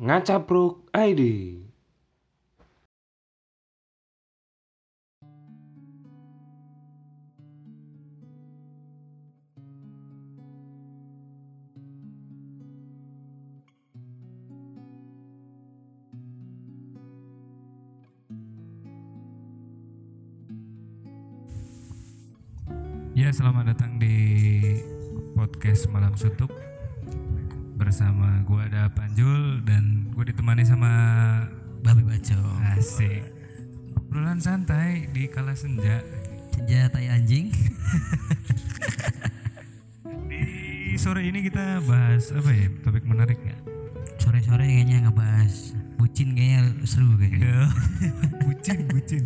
Ngacapruk ID. Ya, selamat datang di podcast Malam Suntuk bersama gua ada Panjul dan gue ditemani sama Babi Baco Asik. Obrolan santai di kala senja. Senja tai anjing Di sore ini kita bahas apa ya? Topik menarik ya? Sore-sore kayaknya ngebahas Bucin kayaknya seru kayaknya bucin, bucin.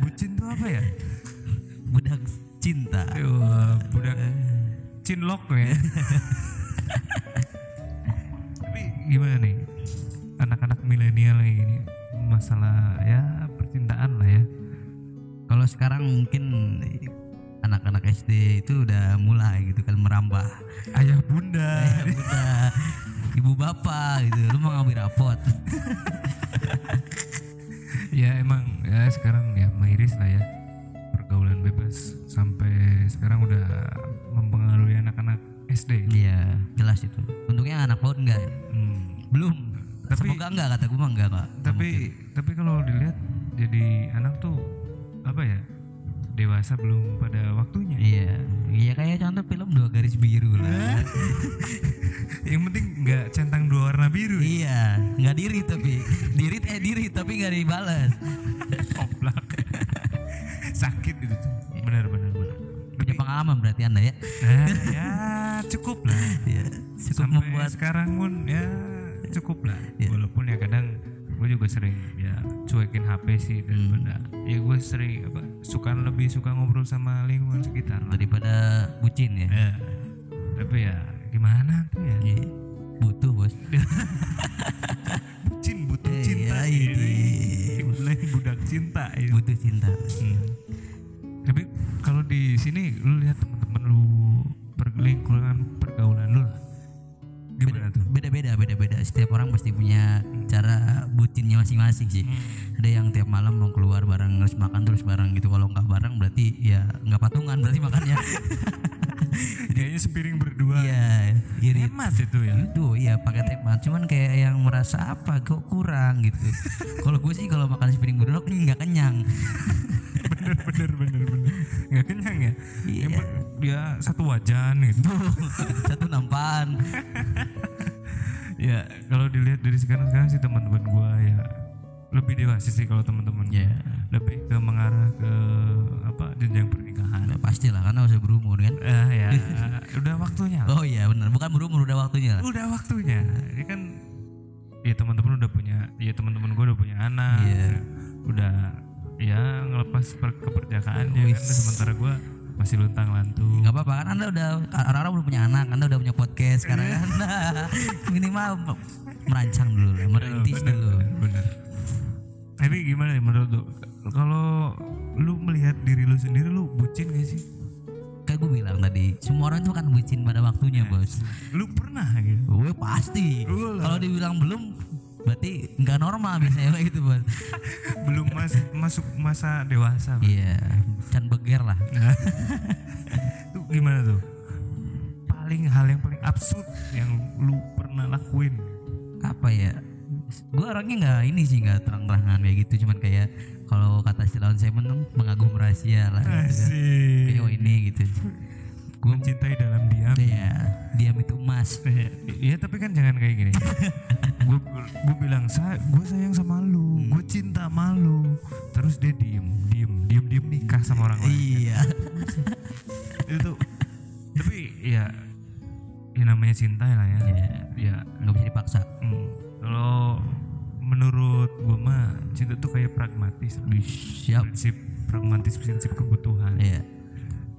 Bucin tuh apa ya? Budak cinta Wah, budak cinlok ya. Tapi gimana nih? Anak-anak milenial kayak gini masalah ya percintaan lah ya. Kalau sekarang mungkin anak-anak SD itu udah mulai gitu kan merambah Ayah bunda. Ya udah ibu bapak gitu lu mau ngambil rapot ya emang ya sekarang ya miris lah ya pergaulan bebas sampai sekarang udah anak-anak SD. iya jelas itu untungnya anak PAUD enggak ya? Hmm. belum Tapi- semoga enggak kata gue mah enggak kok Tapi tapi kalau dilihat jadi anak tuh apa ya dewasa belum pada waktunya. iya iya kayak contoh film dua garis biru lah Yang penting nggak centang dua warna biru. iya nggak diri tapi diri eh diri tapi nggak dibalas Oblak. Sakit itu tuh. Benar benar benar. punya pengalaman berarti anda ya Nah, ya cukup lah. ya cukup Sampai membuat sekarang pun ya cukup lah. Ya. Walaupun ya kadang gue juga sering ya cuekin HP sih daripada ya gue sering apa suka lebih suka ngobrol sama lingkungan sekitar lah. daripada bucin ya Ya, tapi ya gimana tuh ya? Iya. butuh bos Bucin butuh Eh, cinta iya, ini. ini. Mulai budak cinta ini. butuh cinta Hmm. Tapi kalau di sini lu lihat teman-teman lu perlingkungan pergaulan lu lah. Gimana tuh? beda beda beda beda setiap orang pasti punya cara bucinnya masing-masing sih Hmm. ada yang tiap malam mau keluar bareng harus makan terus bareng gitu kalau nggak bareng berarti ya nggak patungan berarti makannya Kayaknya sepiring berdua. iya irit Hemat itu ya. itu iya pakai temat cuman kayak yang merasa apa kok kurang gitu kalau gue sih kalau makan sepiring berdua nggak kenyang bener bener bener bener. Nggak kenyang ya? Iya. Pen- dia satu wajan gitu. satu nampan ya kalau dilihat dari sekarang sekarang sih teman-teman gua ya lebih dewasa sih kalau teman-teman. Iya. lebih ke mengarah ke apa jenjang pernikahan Nah, pastilah karena udah berumur kan ah ya udah waktunya oh iya benar bukan berumur udah waktunya udah waktunya ini kan ya teman-teman udah punya ya teman-teman gua udah punya anak Iya. udah ya ngelepas per- keperjakaannya kan. Sementara gua masih luntang lantung. Nggak apa-apa kan anda udah orang-orang udah punya anak anda udah punya podcast sekarang kan. Minimal merancang dulu lah merintis bener, dulu. bener, bener. Tapi gimana nih menurut lu? Kalau lu melihat diri lu sendiri lu bucin gak sih? kayak gue bilang tadi semua orang itu kan bucin pada waktunya bos. Lu pernah gitu? gue pasti. Kalau dibilang belum berarti nggak normal biasanya kayak gitu bos Belum mas, masuk masa dewasa. Bang. iya can beger lah itu gimana tuh? Paling hal yang paling absurd yang lu pernah lakuin? apa ya gue orangnya nggak ini sih nggak terang-terangan kayak gitu cuman kayak kalau kata Silon Simon tuh mengagum rahasia lah gitu kan. Kayak oh ini gitu mencintai dalam diam. ya diam itu emas Iya tapi kan jangan kayak gini. gue bilang saya gue sayang sama lu, gue cinta sama lu. Terus dia diem, diem, diem, diem nikah sama orang lain. iya Itu tapi ya ya namanya cinta lah ya. Iya. Ya nggak bisa dipaksa hmm, kalau menurut gue mah cinta tuh kayak pragmatis. siap Prinsip pragmatis prinsip kebutuhan. iya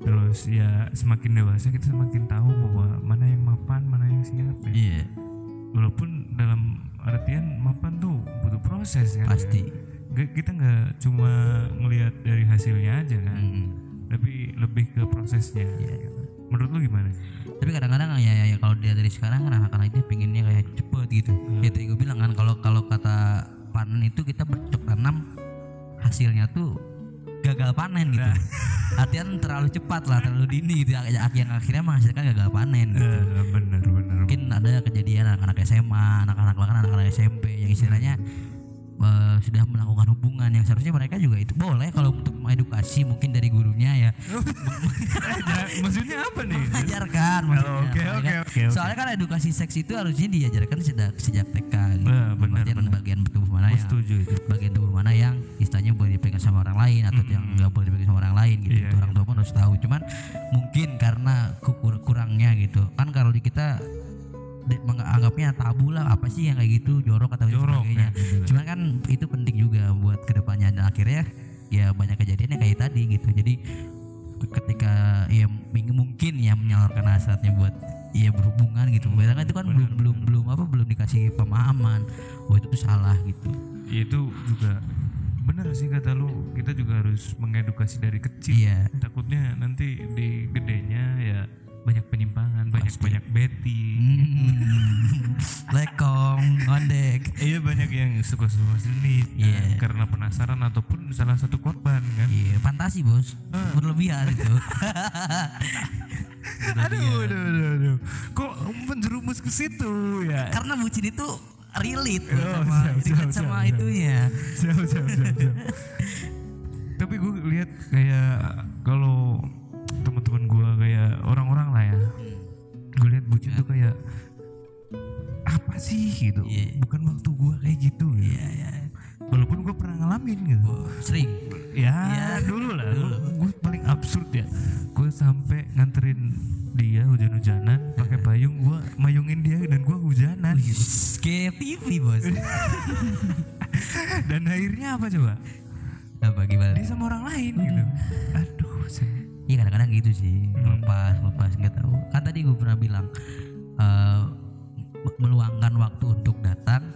Terus ya semakin dewasa kita semakin tahu bahwa mana yang mapan, mana yang siap. Ya. iya walaupun dalam artian mapan tuh butuh proses kan pasti Nggak- kita nggak cuma ngelihat dari hasilnya aja kan Mm. tapi lebih ke prosesnya Iya. gitu. menurut lu gimana tapi kadang-kadang ya, ya, ya kalau dia dari sekarang kan anak-anak itu pinginnya kayak cepet gitu ya tadi gue bilang kan kalau kalau kata panen itu kita bercocok tanam hasilnya tuh gagal panen gitu. Artian terlalu cepat lah terlalu dini gitu. Yang, akhirnya menghasilkan gagal panen gitu. Eh, bener bener mungkin ada kejadian anak-anak SMA anak-anak bahkan anak-anak SMP yang istilahnya eh, sudah melakukan hubungan yang seharusnya mereka juga itu boleh kalau untuk mengedukasi mungkin dari gurunya ya. Maksudnya apa nih? Mengajarkan. Oh, oke, oke, oke, soalnya kan edukasi seks itu harusnya diajarkan sejak sejak TK gitu. Benar, Bagian- benar. bagian tubuh mana Gua yang setuju itu. bagian tubuh mana yang istilahnya boleh dipegang sama orang lain atau yang nggak boleh dipegang sama orang lain gitu. Iya, Itu orang tua pun harus tahu. Cuman mungkin karena kurangnya gitu. Kan kalau di kita menganggapnya tabu lah apa sih yang kayak gitu jorok atau Jorok, sebagainya. ya, cuman kan itu penting juga buat ke depannya dan akhirnya ya banyak kejadian yang kayak tadi gitu. Jadi ketika ya mungkin ya menyalurkan hasratnya buat ya berhubungan gitu. Padahal kan itu kan belum belum belum apa belum dikasih pemahaman. Oh itu tuh salah gitu. Ya, itu juga bener sih kata lu. Kita juga harus mengedukasi dari kecil. Iya. takutnya nanti di gedenya ya banyak penyimpangan banyak banyak betty Hmm. lekong ngondek. Iya banyak yang suka-suka seni Iya. karena penasaran ataupun salah satu korban kan? Iya fantasi bos. Berlebihan itu. Aduh, aduh, aduh, aduh. kok menjerumus ke situ ya? Karena bucin itu relate Bos, Oh, sama siap, dekat siap, sama siap. itunya. Siap, siap, siap, siap. tapi gue lihat kayak kalau teman-teman gue kayak orang-orang lah ya. Gue lihat bucin tuh kayak apa sih? gitu. Iya. bukan waktu gue kayak gitu. Iya ya walaupun gue pernah ngalamin gitu. Sering. Ya, Iya. dulu lah. Gue paling absurd ya. Gue sampai nganterin dia hujan-hujanan pakai payung gue mayungin dia dan gue hujanan gitu. kayak TV bos. Dan akhirnya apa coba? Apa gimana? Dia sama orang lain gitu. Aduh saya- Iya kadang-kadang gitu sih. Lepas lepas nggak tahu. Kan tadi gue pernah bilang me- meluangkan waktu untuk datang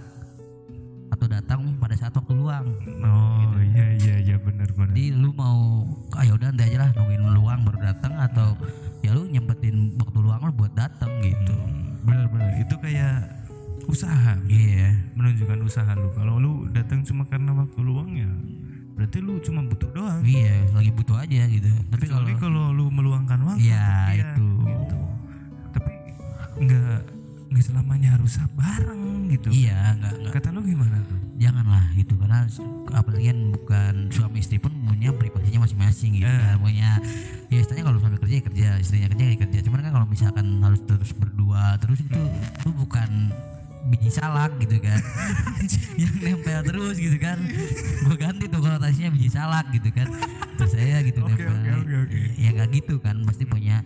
atau datang pada saat waktu luang. Oh iya iya iya benar benar jadi lu mau ayo udah nanti aja lah nungguin luang baru datang atau ya lu nyempetin waktu luang lu buat datang gitu. Benar benar itu kayak usaha iya. menunjukkan usaha lu. Kalau lu datang cuma karena waktu luang ya berarti lu cuma butuh doang iya lagi butuh aja gitu tapi kalau kalau lu meluangkan waktu Iya, itu. gitu. tapi nggak nggak selamanya harus bareng gitu iya nggak nggak kata lu gimana tuh janganlah gitu karena apalagi kan bukan suami istri pun punya privasinya masing-masing gitu Eh. kan punya ya istilahnya kalau suami kerja ya kerja istrinya kerja ya kerja cuman kan kalau misalkan harus terus berdua terus itu itu bukan biji salak gitu kan. Yang nempel terus gitu kan. Gue ganti tuh konotasinya biji salak gitu kan. Terus saya gitu Oke, nempel. oke, oke, oke. ya nggak gitu kan. Pasti punya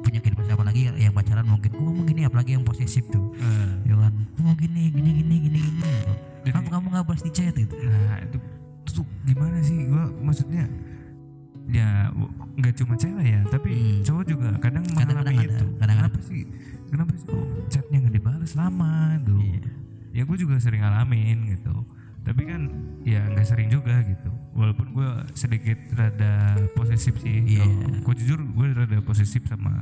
punya kehidupan siapa lagi yang pacaran mungkin. Kok ngomong gini apalagi yang posesif tuh. Eh, ya kan. Oh gini gini gini gini gini. Gitu. Jadi- kenapa kamu nggak balas di chat gitu nah itu tuh gimana sih? Gua maksudnya ya nggak cuma cewek ya tapi Hmm. cowok juga kadang Kadang-kadang mengalami ada, itu. kadang-kadang kenapa sih kenapa sih? Kok chatnya nggak dibalas lama tuh Iya. ya gue juga sering ngalamin gitu. Tapi kan ya nggak sering juga gitu. Walaupun gue sedikit rada posesif sih Iya. gue jujur gue rada posesif sama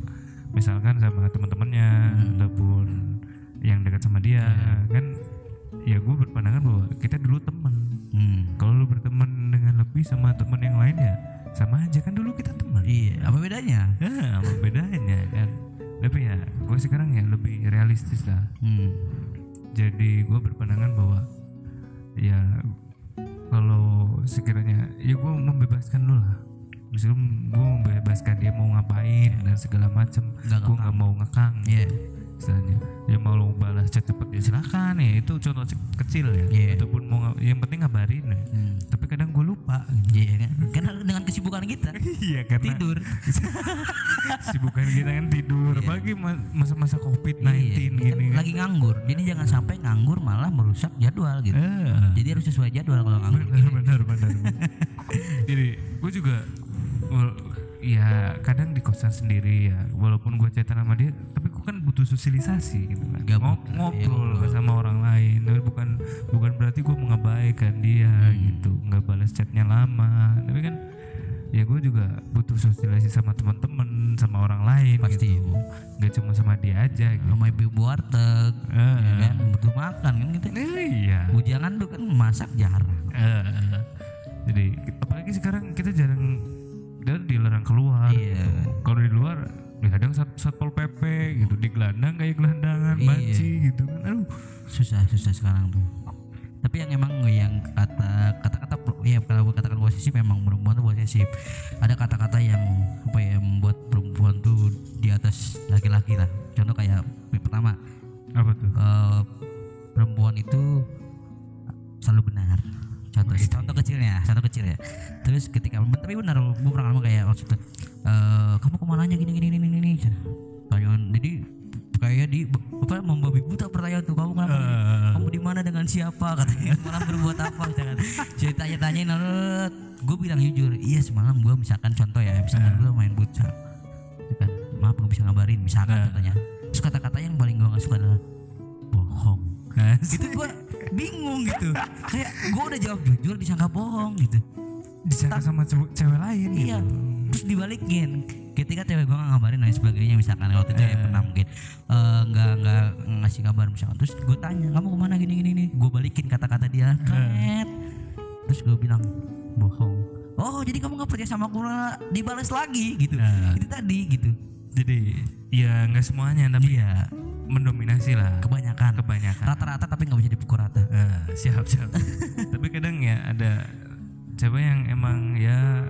misalkan sama teman-temannya Hmm. ataupun yang dekat sama dia. Iya. kan ya gue berpandangan bahwa kita dulu teman hmm. kalau lu berteman dengan lebih sama teman yang lain ya sama aja. Kan dulu kita teman iya apa bedanya? Ya apa bedanya kan tapi ya gue sekarang ya lebih realistis lah hmm. jadi gue berpandangan bahwa ya kalau sekiranya ya gue membebaskan lu lah misalnya gue membebaskan dia mau ngapain dan segala macem gue nggak mau ngekang iya istilahnya ya mau lu balas chat cepet ya silakan ya itu contoh kecil ya Iya. ataupun mau yang penting ngabarin ya. hmm. tapi kadang gue lupa gitu. iya kan? Karena dengan kesibukan kita iya karena tidur. Sibukan kita kan tidur. Apalagi ma- masa-masa covid 19 Iya, gini kan. lagi nganggur. Jadi jangan sampai nganggur malah merusak jadwal gitu. Eh. jadi harus sesuai jadwal kalau nganggur. Benar benar benar. Jadi gue juga ya kadang di kosan sendiri ya walaupun gue chatan sama dia tapi gue kan butuh sosialisasi gitu kan. Gabut, iya, ngobrol ngobrol. sama orang lain tapi bukan bukan berarti gue mengabaikan dia Hmm. gitu nggak balas chatnya lama. Tapi kan ya gue juga butuh sosialisasi sama teman-teman sama orang lain Pasti. gitu. Nggak cuma sama dia aja gitu. sama ibu warteg Eh, ya kan? Butuh makan kan kita? Eh, iya. Bujangan tuh kan masak jarang. Eh, jadi apalagi sekarang kita jarang dan dilarang keluar Iya. kalau di luar ya kadang sat satpol pp gitu di gelandang kayak gelandangan Iya. banci gitu kan. Aduh. Susah susah sekarang tuh. Tapi yang emang yang kata kata-kata ya kalau katakan posesif memang perempuan tuh posesif ada kata-kata yang apa ya membuat perempuan tuh di atas laki-laki lah. Contoh kayak yang pertama apa tuh? eh, perempuan itu selalu benar contoh contoh kecilnya contoh kecil ya. Terus ketika tapi benar gue pernah ngomong kayak waktu itu eh, kamu ke mana aja? Gini gini gini gini. Kayak jadi kayak di apa membabi buta pertanyaan tuh kamu kenapa? Eh. kamu di mana dengan siapa? Katanya semalam berbuat apa? Jangan ceritanya tanyain gue bilang jujur iya semalam gue misalkan contoh ya misalkan gue main futsal Gitu kan maaf gak bisa ngabarin misalkan Eh. contohnya. Terus kata-kata yang paling gue gak suka adalah bohong. Gitu gue bingung gitu. Kayak gue udah jawab jujur disangka bohong gitu. Disangka sama cewek, cewek lain iya. Gitu. terus dibalikin. Ketika cewek gue ngabarin dan sebagainya misalkan waktu itu ya pernah mungkin eh, nggak nggak ngasih kabar misalkan. Terus gue tanya kamu ke mana? Gini gini nih gue balikin kata-kata dia. Tet. terus gue bilang bohong. Oh jadi kamu nggak percaya sama nah, dibalas lagi? Gitu. Nah. itu tadi gitu. Jadi ya nggak semuanya tapi ya mendominasi lah kebanyakan. Kebanyakan. Rata-rata tapi nggak bisa dipukul rata. Eh, siap siap. Tapi kadang ya ada cewek yang emang ya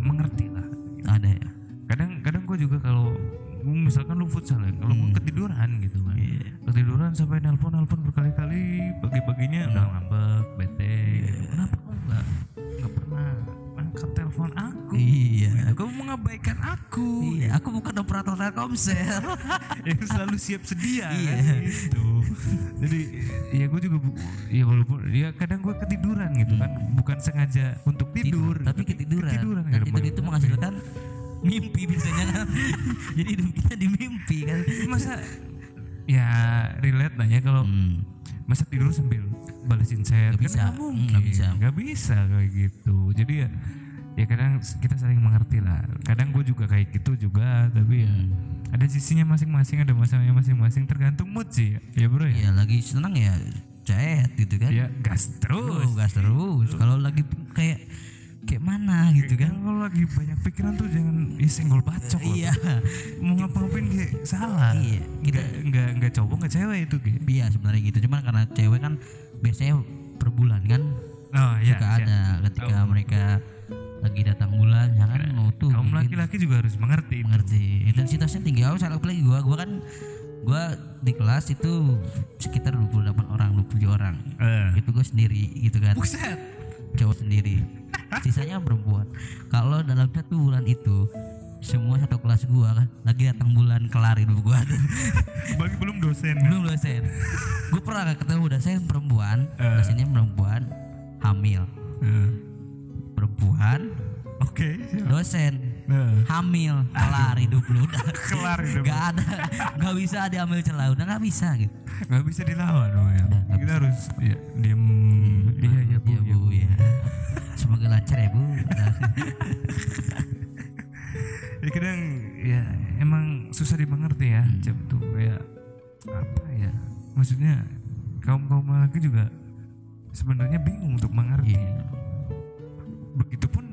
mengerti lah ada ya. Kadang kadang gue juga kalau misalkan lu futsal ya kalau gue ketiduran gitu kan. Ketiduran sampai nelpon nelpon berkali-kali pagi-paginya udah ngambek bete gitu. kenapa kamu nggak nggak pernah iya. Kamu mengabaikan aku. Iya aku bukan operator telkomsel. Yang selalu siap sedia. Iya. gitu. Jadi ya gue juga ya walaupun ya kadang gue ketiduran gitu kan. Bukan sengaja untuk tidur tapi ketiduran, ketiduran dan tidur itu menghasilkan mimpi biasanya. Kan jadi hidup kita di mimpi kan. Masa ya relate lah ya kalau Hmm. masa tidur sambil balesin chat Nggak kan bisa. nggak Hmm, mungkin. nggak bisa. nggak bisa kayak gitu. Jadi ya ya kadang kita saling mengerti lah. Kadang gue juga kayak gitu juga tapi ya Hmm. ada sisinya masing-masing ada masanya masing-masing tergantung mood sih ya bro ya? Ya lagi senang ya chat gitu kan. Ya gas terus. Terus gas terus. Kalau lagi kayak kayak mana gitu kan. Kalau lagi banyak pikiran tuh jangan ya senggol bacok iya. Mau ngapa-ngapain kayak salah. Iya, kita- nggak nggak nggak cowok nggak cewek itu kayak iya sebenarnya gitu. Cuman karena cewek kan biasanya per bulan kan oh iya suka iya. ada ketika mereka lagi datang bulan ya kan? Oh, tuh kaum laki-laki juga harus mengerti itu. mengerti. Intensitasnya tinggi. Aku salah lagi gua. Gua kan gua di kelas itu sekitar 28 orang 27 orang. Eh. itu gue sendiri gitu kan. Buset! Cowok sendiri. Sisanya perempuan. Kalau dalam satu bulan itu semua satu kelas gua kan lagi datang bulan kelar hidup gua. Bagi belum dosen. Belum dosen. Gue pernah ketemu dosen perempuan. Eh. dosennya perempuan hamil. Eh. Perempuan oke siap. dosen Eh. hamil kelar hidup lu. Udah kelar hidup nggak ada nggak bisa diambil celah. Udah nggak bisa gitu. Nggak bisa dilawan dong ya. Udah, nggak kita harus ya diem. Iya iya bu, ya iya, bu ya. Semoga lancar ya bu. Ya kadang ya emang susah dimengerti ya Hmm. jam tuh kayak apa ya? Maksudnya kaum kaum laki juga sebenarnya bingung untuk mengerti. Iya. Begitupun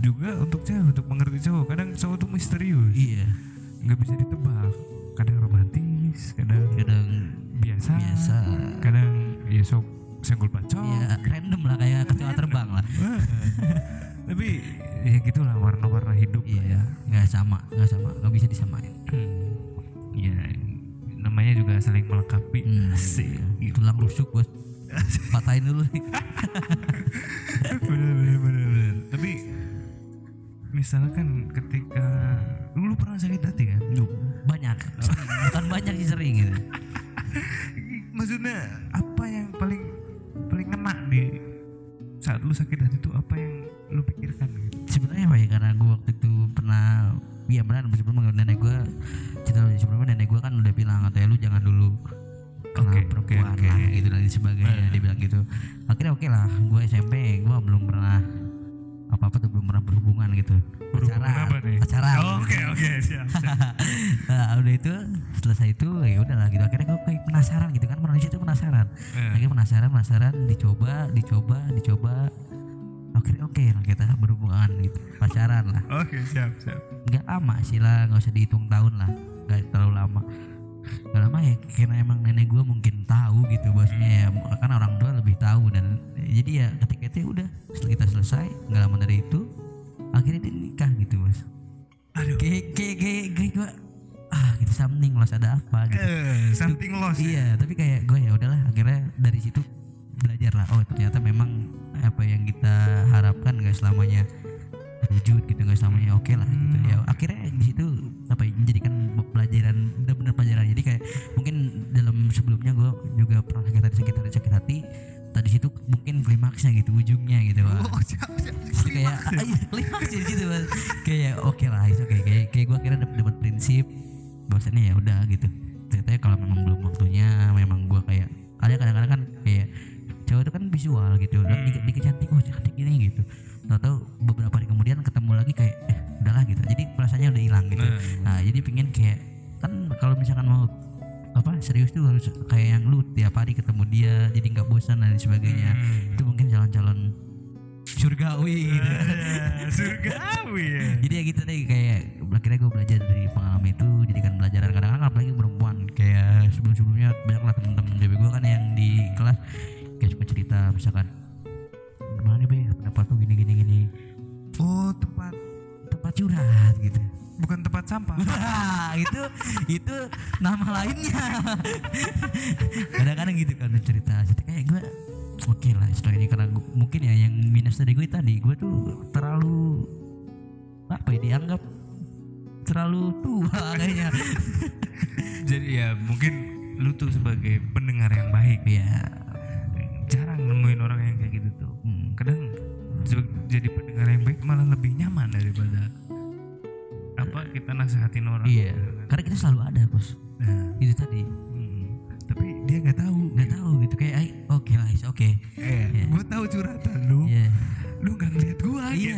juga untuk cewek untuk mengerti cowok. Kadang cowok tuh misterius. Iya. Nggak bisa ditebak. Kadang romantis kadang kadang biasa. biasa. Kadang ya sok senggol bacok. Ya random lah kayak ketua terbang lah. Tapi ya gitulah warna-warna hidup lah iya ya. nggak sama nggak sama. Nggak bisa disamain. Hmm. ya namanya juga saling melengkapi. Hmm. Gitu. tulang rusuk bos patahin dulu nih bener, bener, bener, bener. tapi misalkan ketika lu pernah sakit hati kan banyak sering. bukan banyak sih sering gitu maksudnya apa yang paling paling ngena di saat lu sakit hati itu apa yang lu pikirkan gitu sebenarnya apa ya karena gue waktu itu pernah iya benar sebelumnya nenek gue cerita dulu, sebelumnya nenek gue kan udah bilang katanya lu jangan dulu kenal Oke, perempuan oke, lah oke. gitu dan sebagainya dia bilang gitu akhirnya oke lah gue SMP gue belum pernah apa apa tuh belum pernah berhubungan gitu Berhubungan pacaran apa nih? pacaran Oh, Oke oke siap. siap. nah, udah itu selesai itu ya udahlah gitu akhirnya gue kayak penasaran gitu kan manusia itu penasaran Eh. akhirnya penasaran penasaran dicoba dicoba dicoba akhirnya oke lah kita berhubungan gitu pacaran lah Oke siap siap. nggak lama sih lah nggak usah dihitung tahun lah nggak terlalu lama nggak lama ya karena emang nenek gue mungkin tahu gitu bosnya ya kan orang tua lebih tahu dan jadi ya ketika itu ya udah setelah kita selesai nggak lama dari itu akhirnya dia nikah gitu bos Aduh. kayak kayak kayak kayak gue ah gitu something lost ada apa gitu Eh, something lost. ya? iya tapi kayak gue ya udahlah akhirnya dari situ belajar lah oh ternyata memang apa yang kita harapkan gak selamanya terwujud gitu gak selamanya oke lah gitu. Hmm. ya akhirnya di situ apa ya, menjadikan pelajaran benar-benar pelajaran. Jadi kayak mungkin dalam sebelumnya gue juga pernah sakit hati sakit hati sakit hati. Tadi situ mungkin klimaksnya gitu ujungnya gitu Wah. Oh kayak iya klimaks ya gitu kayak oke lah itu kayak kayak kayak gue kira dapat dapat prinsip bahwasannya ya udah gitu. Ternyata kalau memang belum waktunya memang gue kayak ada kadang-kadang kan kayak cowok itu kan visual gitu. Hmm. dikit cantik oh cantik ini gitu tahu beberapa hari kemudian ketemu lagi kayak eh udahlah gitu jadi perasaannya udah hilang gitu Nah. nah jadi pingin kayak kan kalau misalkan mau apa serius tuh harus kayak yang lu tiap hari ketemu dia jadi nggak bosan dan sebagainya Hmm. itu mungkin calon-calon surgawi gitu Eh, Surgawi ya. jadi ya gitu deh kayak akhirnya gue belajar dari pengalaman itu jadikan pelajaran kadang-kadang apalagi perempuan kayak sebelum-sebelumnya banyak lah temen-temen cewek gue kan yang di kelas kayak suka cerita misalkan gimana nih be pendapat tuh gini gini gini. Oh tempat tempat curhat gitu. Bukan tempat sampah. Wah, itu itu nama lainnya. Kadang-kadang gitu kan cerita. Cerita kayak gue oke lah setelah ini. Karena gua- mungkin ya yang minus dari gue tadi gue tuh terlalu apa ya dianggap terlalu tua kayaknya. Jadi ya mungkin lu tuh sebagai pendengar yang baik. Ya jarang nemuin orang yang kayak gitu tuh. hmm, Kadang jadi pendengar yang baik malah lebih nyaman daripada apa kita nasehatin orang. iya kan. karena kita selalu ada bos Nah, itu tadi hmm. tapi dia nggak tahu. nggak tahu gitu kayak "Ay, oke lah is oke Eh, Iya. gue tahu curhatan lu. Iya. Lu nggak ngeliat gua iya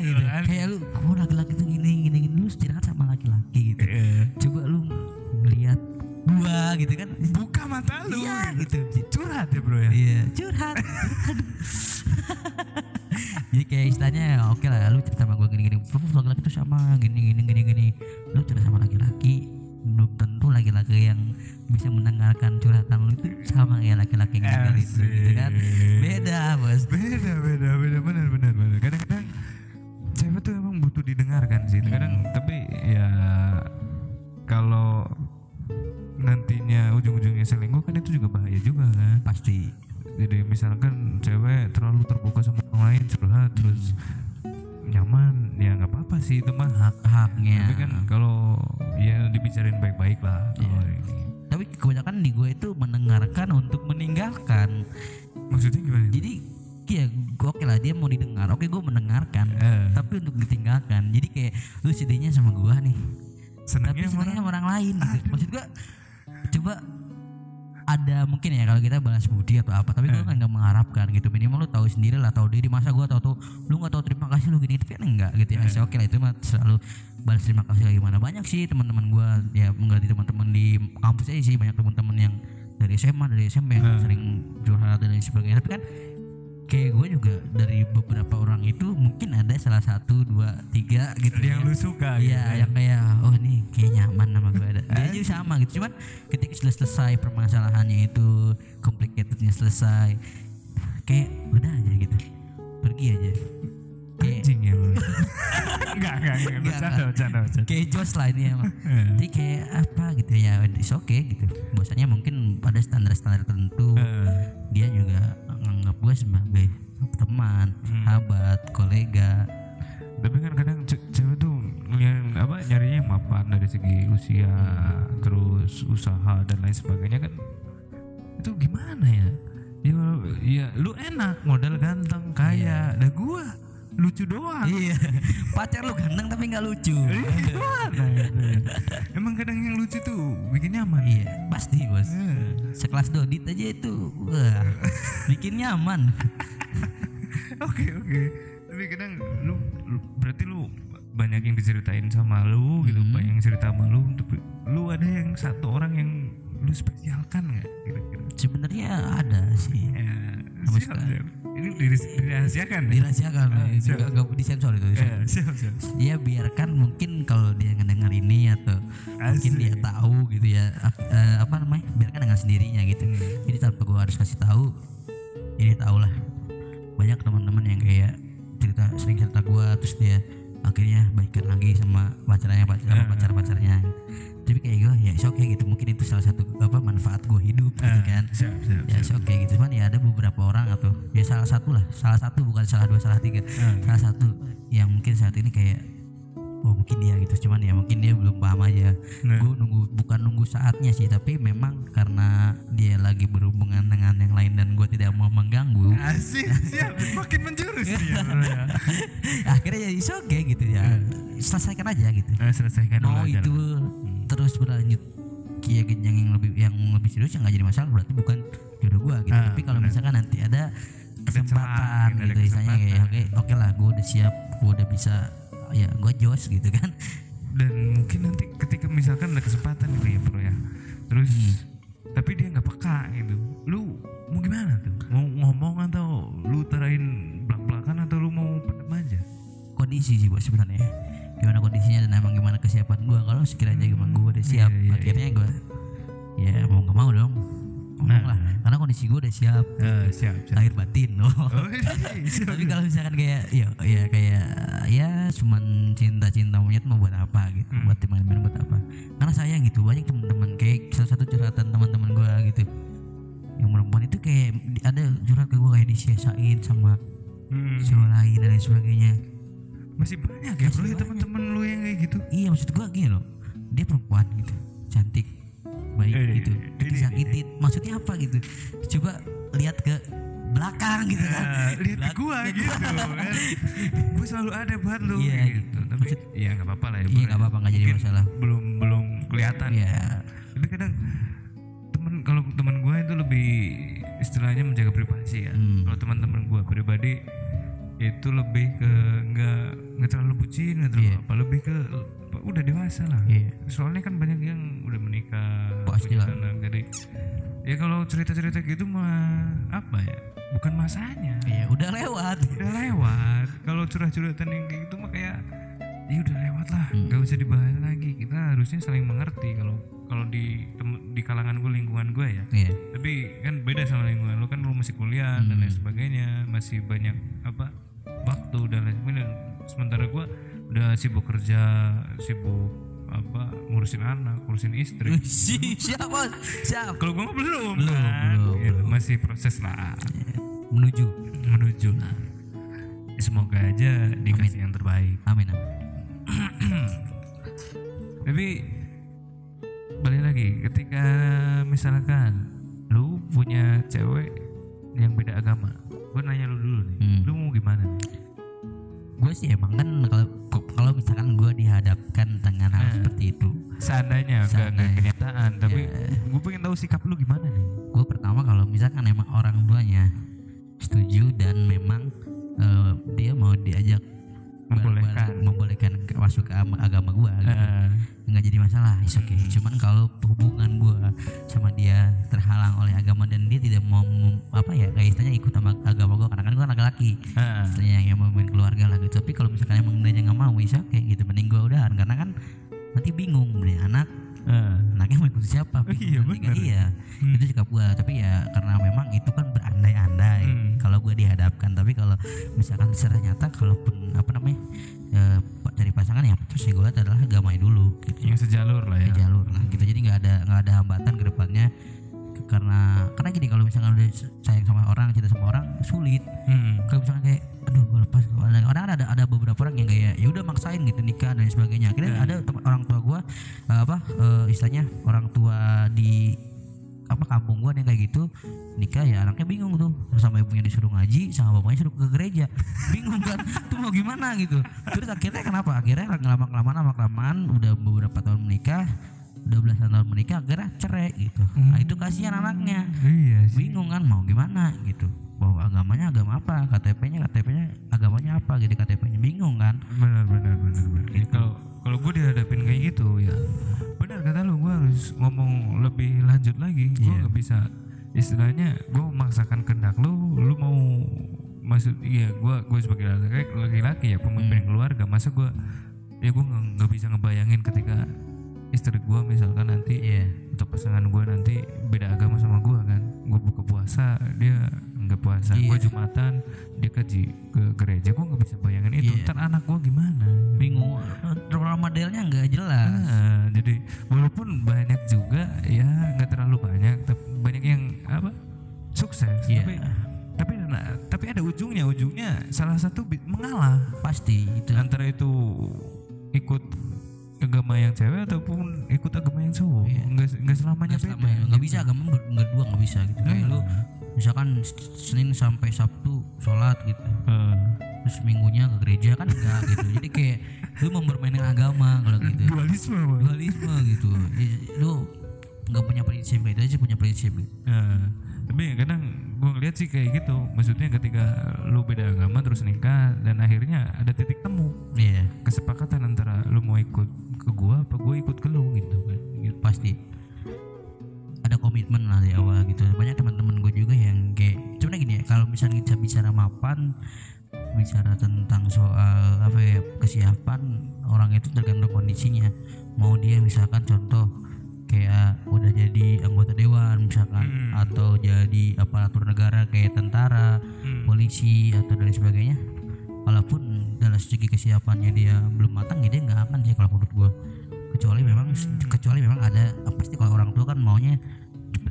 sih teman-teman gue ya enggak di teman-teman di kampus aja sih banyak teman-teman yang dari SMA dari SMP yang Eh. sering curhat dan lain sebagainya tapi kan kayak gue juga dari beberapa orang itu mungkin ada salah satu dua tiga gitu yang ya. lu suka gitu Iya, yang kayak oh nih kayak nyaman sama gue ada. Dia juga sama gitu. Cuman ketika sudah selesai permasalahannya itu complicatednya selesai, kayak udah aja gitu. Pergi aja. Kayak anjing ya lu enggak enggak enggak Enggak, bercanda enggak. bercanda bercanda kayak Jos lah ini emang. Eh. Jadi kayak apa gitu ya, it's okay gitu. Bosannya mungkin pada standar-standar tertentu. Eh, Dia juga nganggap gue sebagai teman, Hmm. sahabat, kolega. tapi kan kadang ce- cewek tuh yang apa nyarinya yang mapan dari segi usia terus usaha dan lain sebagainya kan itu gimana ya ya, ya lu enak modal ganteng kaya nah gua lucu doang Iya. Pacar lu ganteng tapi nggak lucu. gimana gitu ya. emang kadang yang lucu tuh bikin nyaman Iya, pasti bos. Eh, Sekelas Dodit aja itu, wah, bikin nyaman. oke oke tapi kadang lu, lu- berarti lu banyak yang diceritain sama lu gitu Hmm. banyak yang cerita sama lu lu ada yang satu orang yang lu spesialkan nggak kira-kira sebenarnya ada sih ya Sama siap, sekali. siap. Ini diris- dirahasiakan ya? dirahasiakan Ah, itu siap. nggak disensor itu Ya, siap siap ya biarkan mungkin kalau dia ngedengar ini atau mungkin Asik. dia tahu gitu ya eh, apa namanya biarkan dengan sendirinya gitu Hmm. jadi tanpa gua harus kasih tahu ini tau lah banyak teman-teman yang kayak cerita sering cerita gua terus dia akhirnya baikan lagi sama pacarnya pacar sama Ah. pacar pacarnya tapi kayak gue ya oke gitu. Mungkin itu salah satu apa manfaat gue hidup gitu Ah, kan. siap siap ya oke gitu. Cuman ya ada beberapa orang atau ya salah satu lah. Salah satu bukan salah dua salah tiga. Ah. salah satu yang mungkin saat ini kayak oh mungkin dia gitu. Cuman ya mungkin dia belum paham aja. Nah. gue nunggu bukan nunggu saatnya sih. Tapi memang karena dia lagi berhubungan dengan yang lain dan gue tidak mau mengganggu. Asik siap. Makin menjurus ya, ya. akhirnya jadi oke gitu ya. Selesaikan aja gitu. Nah, selesaikan mau aja itu lah. Terus berlanjut. Kia jenjang yang lebih yang lebih serius ya nggak jadi masalah berarti bukan jodoh gua gitu. Ah, tapi kalau misalkan nanti ada kesempatan ada gitu misalnya kayak oke oke lah gua udah siap gua udah bisa ya gua jos gitu kan. Dan mungkin nanti ketika misalkan ada kesempatan gitu ya bro ya. Terus Hmm. tapi dia nggak peka gitu. Lu mau gimana tuh? Mau ngomong atau lu tarain belak belakan atau lu mau pendem aja? Kondisi sih buat sebenarnya gimana kondisinya dan emang gimana kesiapan gua. Kalau sekiranya emang gua udah siap Iya, iya, akhirnya gua ya mau nggak mau dong. Ngomong Nah. lah karena kondisi gua udah siap. Eh, siap siap. Lahir batin loh. Oh, siap. tapi kalau misalkan kayak ya ya kayak ya cuman cinta cinta monyet mau buat apa gitu Hmm. buat main-main buat apa. Karena sayang gitu banyak teman-teman kayak salah satu curhatan teman-teman gue gitu. Yang perempuan itu kayak ada curhat ke gue kayak disia-siain sama Hmm. cewek lain dan lain sebagainya masih banyak ya bro ya teman-teman lu yang kayak gitu. Iya maksud gue gini loh. Dia perempuan gitu cantik baik Eh, gitu disakitin. maksudnya apa gitu? Coba lihat ke belakang gitu kan. Nah, lihat ke Belak- gua gitu gua. kan. Gue selalu ada buat lu Iya, gitu. tapi ya nggak apa-apa lah ya Iya, nggak ya. apa-apa, nggak jadi masalah. belum belum kelihatan. Iya. tapi kadang temen kalau teman gue itu lebih istilahnya menjaga privasi ya. Hmm. kalau teman-teman gue pribadi itu lebih ke nggak nggak terlalu bucin nggak terlalu Iya. apa lebih ke udah dewasa lah Iya. soalnya kan banyak yang udah menikah Pasti lah. jadi ya kalau cerita-cerita gitu mah apa ya bukan masanya Iya, udah lewat. udah lewat kalau curah-curhatan yang kayak gitu mah kayak ya udah lewat lah Hmm. nggak usah dibahas lagi kita harusnya saling mengerti kalau kalau di tem- di kalangan gue lingkungan gue ya Iya. tapi kan beda sama lingkungan lu kan lu masih kuliah dan Hmm. lain sebagainya masih banyak apa waktu dan lain sebagainya sementara gue udah sibuk kerja sibuk apa ngurusin anak ngurusin istri Si- siap bos, siap. kalau gue belum Belum, kan? belum, Gitu, belum. masih proses lah Menuju. menuju semoga aja dikasih yang terbaik Amin. amin. tapi balik lagi ketika misalkan lu punya cewek yang beda agama gue nanya lu dulu nih Hmm. lu mau gimana nih Gue sih emang kan kalau kalau misalkan gue dihadapkan dengan hal Eh. seperti itu, seandainya Seandainya. kenyataan tapi Ya. gue pengen tahu sikap lu gimana nih gue pertama kalau misalkan emang orang tuanya setuju dan memang eh, dia mau diajak Membolehkan. membolehkan masuk ke ama- agama gue gitu. Eh, nggak jadi masalah is oke Hmm. cuman kalau hubungan gue sama dia terhalang oleh agama dan dia tidak mau mem- apa ya kayak istilahnya ikut sama agama gue karena kan gue laki-laki eh, istilahnya yang mau main keluarga lah gitu tapi kalau misalkan emang dia nggak mau is oke gitu mending gue udahan karena kan nanti bingung nih anak eh. anaknya mau ikut siapa Bingung iya, bener. iya Hmm. itu sikap gue tapi ya karena memang itu kan berandai-andai Hmm. Kalau gue dihadapkan. Tapi kalau misalkan secara nyata kalaupun apa namanya eh, pak cari pasangan ya terus gue lihat adalah agamanya dulu gitu. Yang sejalur lah ya. Di jalur lah gitu. Jadi nggak ada nggak ada hambatan ke depannya karena karena gini kalau misalkan udah sayang sama orang cinta sama orang sulit. Hmm. kalau misalkan kayak aduh gue lepas ada orang ada ada beberapa orang yang kayak ya udah maksain gitu nikah dan sebagainya. Akhirnya Hmm. ada tem- orang tua gue apa eh, istilahnya orang tua di apa kampung gua yang kayak gitu. Nikah ya anaknya bingung tuh. Sama ibunya disuruh ngaji sama bapaknya suruh ke gereja. Bingung kan tuh mau gimana? gitu. Terus akhirnya kenapa? Akhirnya lama kelamaan lama kelamaan udah beberapa tahun menikah udah belasan tahun menikah akhirnya cerai gitu. Nah itu kasihan anaknya. Iya sih. Bingung kan mau gimana? gitu. Bahwa agamanya agama apa? KTP-nya KTP-nya agamanya apa gitu KTP-nya bingung kan. Benar benar benar benar. Ya, kalau kalau gue dihadapin kayak gitu ya kata lu gue harus ngomong lebih lanjut lagi. Gue Iya. nggak bisa. Istilahnya gue memaksakan kehendak lu. Lu mau maksud iya gue gue sebagai laki- laki-laki ya pemimpin keluarga masa gue ya gue nggak bisa ngebayangin ketika istri gue misalkan nanti iya. atau pasangan gue nanti beda agama sama gue kan. Gue buka puasa dia nggak puasa. Iya. gue jumatan dia kaji ke gereja. Gue nggak bisa bayangin itu. Iya. ntar anak gue gimana? Bingung. Role modelnya nggak jelas. Ah, jadi walaupun banyak juga ya nggak terlalu banyak tapi banyak yang apa sukses. Iya. tapi tapi nah, tapi ada ujungnya. Ujungnya salah satu mengalah. Pasti itu. Antara itu ikut agama yang cewek ataupun ikut agama yang cowok. Iya. nggak nggak selamanya nggak beda selama ya, nggak bisa agama ber- berdua nggak bisa gitu. Kayak lu misalkan Senin sampai Sabtu sholat gitu. Eh, terus minggunya ke gereja kan enggak gitu. Jadi kayak lu mempermainkan agama kalau gitu. Dualisme Bang. dualisme gitu. Eh, lu nggak punya prinsip kayak itu aja punya prinsip. Gitu. Nah, tapi kadang gue ngeliat sih kayak gitu. Maksudnya ketika lu beda agama terus nikah dan akhirnya ada titik temu. Iya. Kesepakatan antara lu mau ikut ke gua apa gua ikut ke lu gitu kan. Gitu. pasti ada komitmen lah di awal gitu banyak teman-teman gue juga yang kayak cuman gini ya kalau misalnya kita bicara mapan bicara tentang soal apa ya kesiapan orang itu tergantung kondisinya mau dia misalkan contoh kayak udah jadi anggota dewan misalkan Hmm. atau jadi aparatur negara kayak tentara Hmm. polisi atau dan sebagainya walaupun dalam segi kesiapannya dia belum matang ya dia nggak akan sih kalau menurut gue kecuali memang kecuali memang ada pasti kalau orang tua kan maunya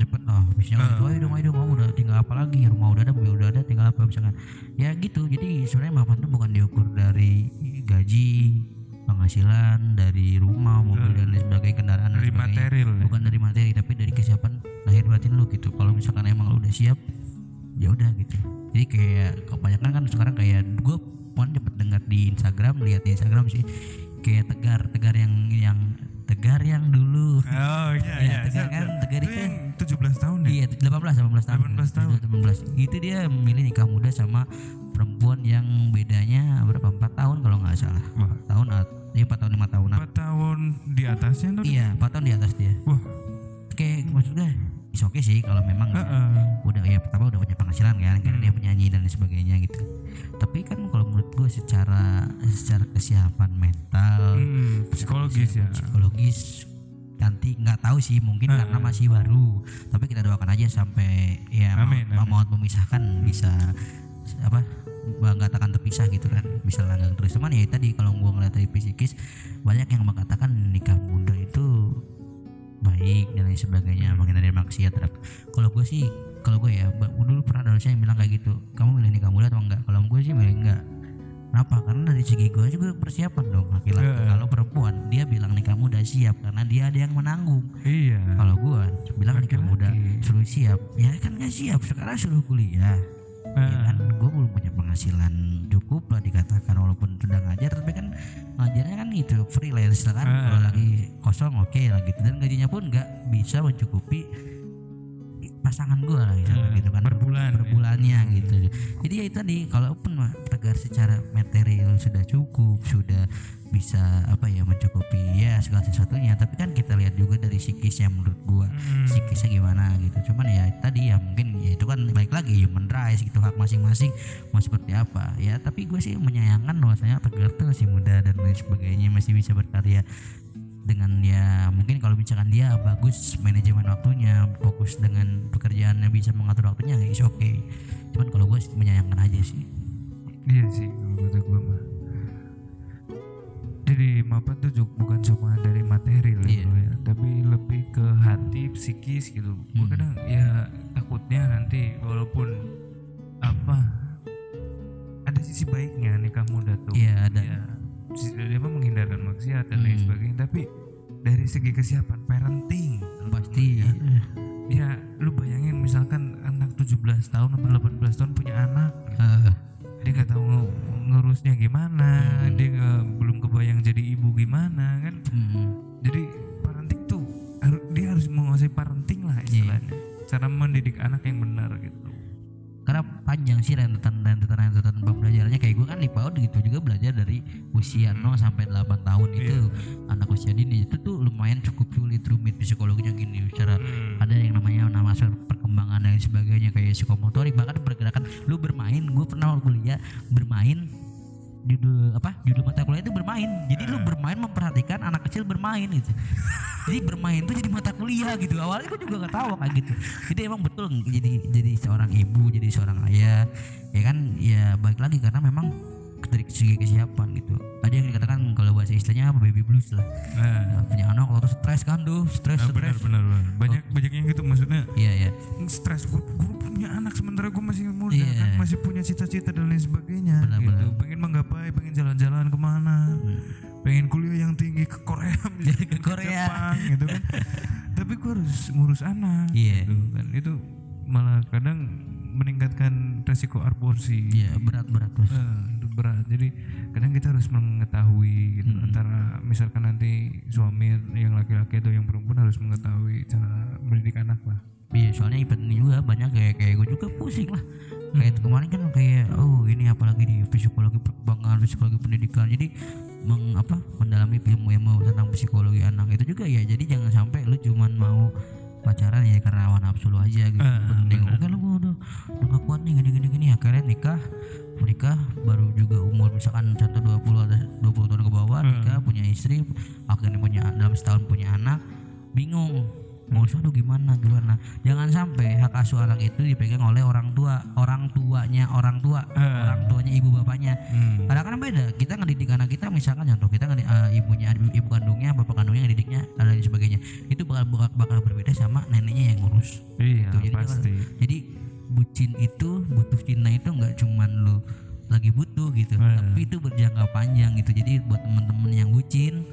cepet-cepet oh misalnya gitu ayo dong ayo dong kamu udah tinggal apa lagi? Rumah udah ada mobil udah ada tinggal apa? Misalkan. Ya gitu. Jadi sebenarnya mapan itu bukan diukur dari gaji penghasilan dari rumah mobil dan lain sebagainya kendaraan dari sebagainya. material ya. bukan dari materi tapi dari kesiapan lahir batin lu gitu. Kalau misalkan emang lu udah siap ya udah gitu. Jadi kayak kebanyakan kan sekarang kayak gue pun cepet dengar di Instagram lihat di Instagram sih kayak tegar tegar yang yang tegar yang dulu oh iya Ya, tegar kan tegar itu itu yang 17 tahun ya Iya, 18 18 tahun. 18 tahun. 18. Itu dia memilih nikah muda sama perempuan yang bedanya berapa? 4 tahun kalau nggak salah. Wah. 4 tahun at- iya 4 tahun 5 tahunan. 4 tahun di atasnya tuh Iya, 4 tahun di atas dia. wah Kayak maksud gue is oke sih kalau memang heeh. udah ya pertama udah punya penghasilan kan karena dia penyanyi dan sebagainya gitu. Tapi kan kalau menurut gue secara secara kesiapan mental, Hmm, psikologis ya psikologis nanti nggak tahu sih mungkin Heeh. karena masih baru tapi kita doakan aja sampai ya Amin, mau amin. mau memisahkan bisa apa nggak takkan terpisah gitu kan bisa langgang terus cuman ya tadi kalau gua ngeliat dari psikis banyak yang mengatakan nikah muda itu baik dan lain sebagainya menghindari maksiat kalau gue sih kalau gue ya dulu pernah ada yang bilang kayak gitu kamu milih nikah muda atau enggak kalau gue sih milih enggak Kenapa? Karena dari segi gue juga persiapan dong laki-laki. Heeh. Kalau perempuan dia bilang nikah muda siap karena dia ada yang menanggung. iya Kalau gue bilang nikah muda suruh siap, ya kan nggak siap. Sekarang suruh kuliah, ya Heeh. kan? Gue belum punya penghasilan cukup lah dikatakan walaupun sudah ngajar, tapi kan ngajarnya kan itu freelance lah kan. Heeh. Kalau lagi kosong oke lah gitu dan gajinya pun nggak bisa mencukupi pasangan gue lah gitu, Heeh, gitu kan. per bulan. per bulannya gitu. Jadi ya itu tadi kalaupun mah tegar secara material sudah cukup sudah bisa apa ya mencukupi ya segala sesuatunya. Tapi kan kita lihat juga dari psikisnya menurut gua Hmm. psikisnya gimana gitu. Cuman ya tadi ya mungkin ya itu kan baik lagi human rights gitu hak masing-masing mau seperti apa. Ya tapi gue sih menyayangkan bahwasanya tegar tuh masih muda dan lain sebagainya masih bisa berkarya dengan ya mungkin kalau misalkan dia bagus manajemen waktunya fokus dengan pekerjaannya bisa mengatur waktunya ya is oke cuman kalau gue menyayangkan aja sih Iya sih kalau gue mah. Jadi mapan tuh juga bukan cuma dari materi lah bro ya, tapi lebih ke hati, psikis gitu. Gue Hmm. kadang ya takutnya nanti walaupun apa ada sisi baiknya nikah muda tuh. Iya, ada. Ya, dia mah menghindarkan maksiat dan lain Hmm. sebagainya. Tapi dari segi kesiapan parenting, pasti. ya. Lu bayangin misalkan anak 17 tahun atau 18 tahun punya anak dia nggak tahu ngurusnya gimana Hmm. dia nggak belum kebayang jadi ibu gimana kan? Mm, jadi parenting tuh harus dia harus menguasai parenting lah istilahnya. Cara mendidik anak yang benar gitu karena panjang sih rentetan rentetan rentetan pembelajarannya kayak gue kan di PAUD gitu juga belajar dari usia 0 sampai 8 tahun itu anak usia dini itu tuh lumayan cukup sulit rumit psikologinya gini secara ada yang namanya nama perkembangan dan sebagainya kayak psikomotorik. Bahkan pergerakan lu bermain gue pernah kuliah bermain judul apa judul mata kuliah itu bermain. Jadi lu bermain memperhatikan anak kecil bermain gitu. Jadi bermain tuh jadi mata kuliah gitu. Awalnya gue juga gak tahu kayak gitu. Jadi emang betul jadi jadi seorang ibu jadi seorang ayah. Ya kan ya baik lagi karena memang dari segi kesiapan gitu. Ada yang dikatakan kalau bahasa istilahnya apa? Baby blues lah. Nah, Ya, punya anak waktu stres kan tuh stres nah, stres benar benar. Banyak banyak yang gitu maksudnya iya iya. stres gue gue punya anak sementara gue masih muda Iya. kan masih punya cita-cita dan lain sebagainya. Benar, gitu. benar. pengen menggapai pengen jalan-jalan ke mana pengen kuliah yang tinggi ke Korea misalnya, Ke Korea. Jepang gitu kan. Tapi gue harus ngurus anak Iya. gitu kan. Itu malah kadang meningkatkan resiko aborsi. Iya berat berat bos Itu berat. Jadi kadang kita harus mengetahui gitu Hmm. antara misalkan nanti suami yang laki-laki atau yang perempuan harus mengetahui cara mendidik anak lah. Iya soalnya penting juga banyak kayak kayak gue juga pusing lah. Kayak kemarin kan kayak oh ini apalagi di psikologi perkembangan psikologi pendidikan. Jadi meng, apa mendalami ilmu-ilmu tentang psikologi anak itu juga ya. Jadi jangan sampai lu cuman mau pacaran ya karena hawa nafsu lu aja gitu. Ah, penting. oke lu gua udah udah gak kuat nih gini gini gini. Akhirnya nikah menikah baru juga umur misalkan contoh 20 atau 20 tahun ke bawah nikah punya istri akhirnya punya dalam setahun punya anak. Bingung mau aduh gimana gimana. Jangan sampai hak asuh anak itu dipegang oleh orang tua orang tuanya orang tua orang tuanya ibu bapaknya. Hmm. kadang-kadang beda kita ngedidik anak kita misalkan contoh kita ngedi- eh, ibunya ibu kandungnya bapak kandungnya ngedidiknya dan lain sebagainya. Itu bakal bakal, bakal berbeda sama neneknya yang ngurus. Iya Tuh, jadi pasti. jadi bucin itu butuh cinta itu nggak cuman lu lagi butuh gitu. Eh. tapi itu berjangka panjang gitu. Jadi buat temen-temen yang bucin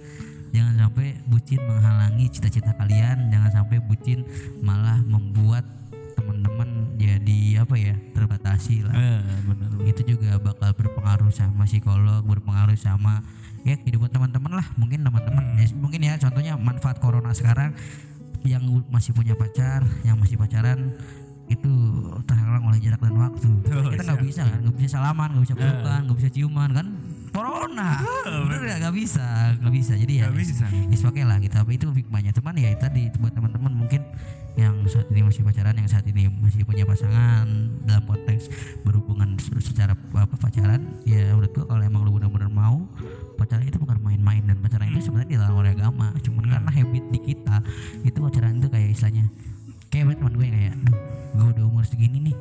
jangan sampai bucin menghalangi cita-cita kalian. Jangan sampai bucin malah membuat teman-teman jadi apa ya terbatasi lah. Eh, benar itu juga bakal berpengaruh sama psikolog berpengaruh sama ya kehidupan teman-teman lah. Mungkin teman-teman Hmm. ya, mungkin ya contohnya manfaat corona sekarang. Yang masih punya pacar yang masih pacaran itu terhalang oleh jarak dan waktu. Oh, kita nggak bisa kan nggak bisa salaman nggak bisa pelukan nggak bisa ciuman kan? Corona. Bener nggak nggak bisa nggak bisa. Jadi ya Nggak bisa. is oke lah kita itu hikmahnya cuman ya tadi buat teman-teman mungkin yang saat ini masih pacaran yang saat ini masih punya pasangan dalam konteks berhubungan se- secara apa pacaran ya menurut gua kalau emang lu benar-benar mau pacaran itu bukan main-main. Dan pacaran itu sebenarnya dilarang oleh agama. Cuman karena habit di kita itu pacaran itu kayak istilahnya kayak teman gue kayak "Duh, gue udah umur segini nih.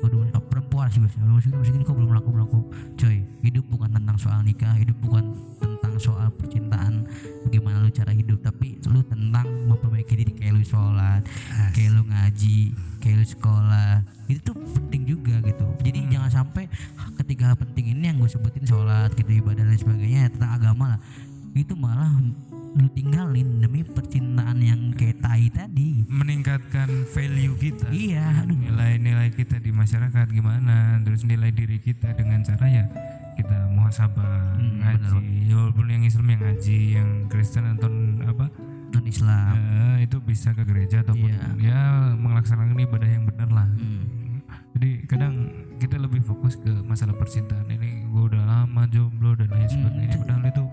Gue udah umur perempuan sih biasanya umur segini umur segini kok belum laku laku. Coy hidup bukan tentang soal nikah hidup bukan tentang soal percintaan bagaimana lu cara hidup tapi lu tentang memperbaiki diri. Kayak lu sholat kayak lu ngaji kayak lu sekolah. Itu tuh penting juga gitu. Jadi jangan sampai ketika hal penting ini yang gue sebutin sholat gitu ibadah dan sebagainya tentang agama lah itu malah lu tinggalin demi percintaan yang kayak tai tadi. Meningkatkan value kita. Iya nilai-nilai kita di masyarakat gimana? Terus nilai diri kita dengan cara ya kita muhasabah Hmm, ngaji. Ya, walaupun yang Islam yang ngaji yang Kristen atau apa? Non Islam. Eh, itu bisa ke gereja ataupun Iya. ya melaksanakan ibadah yang benar lah. Hmm. jadi kadang kita lebih fokus ke masalah percintaan. Ini gue udah lama jomblo dan Hmm. lain sebagainya. Padahal itu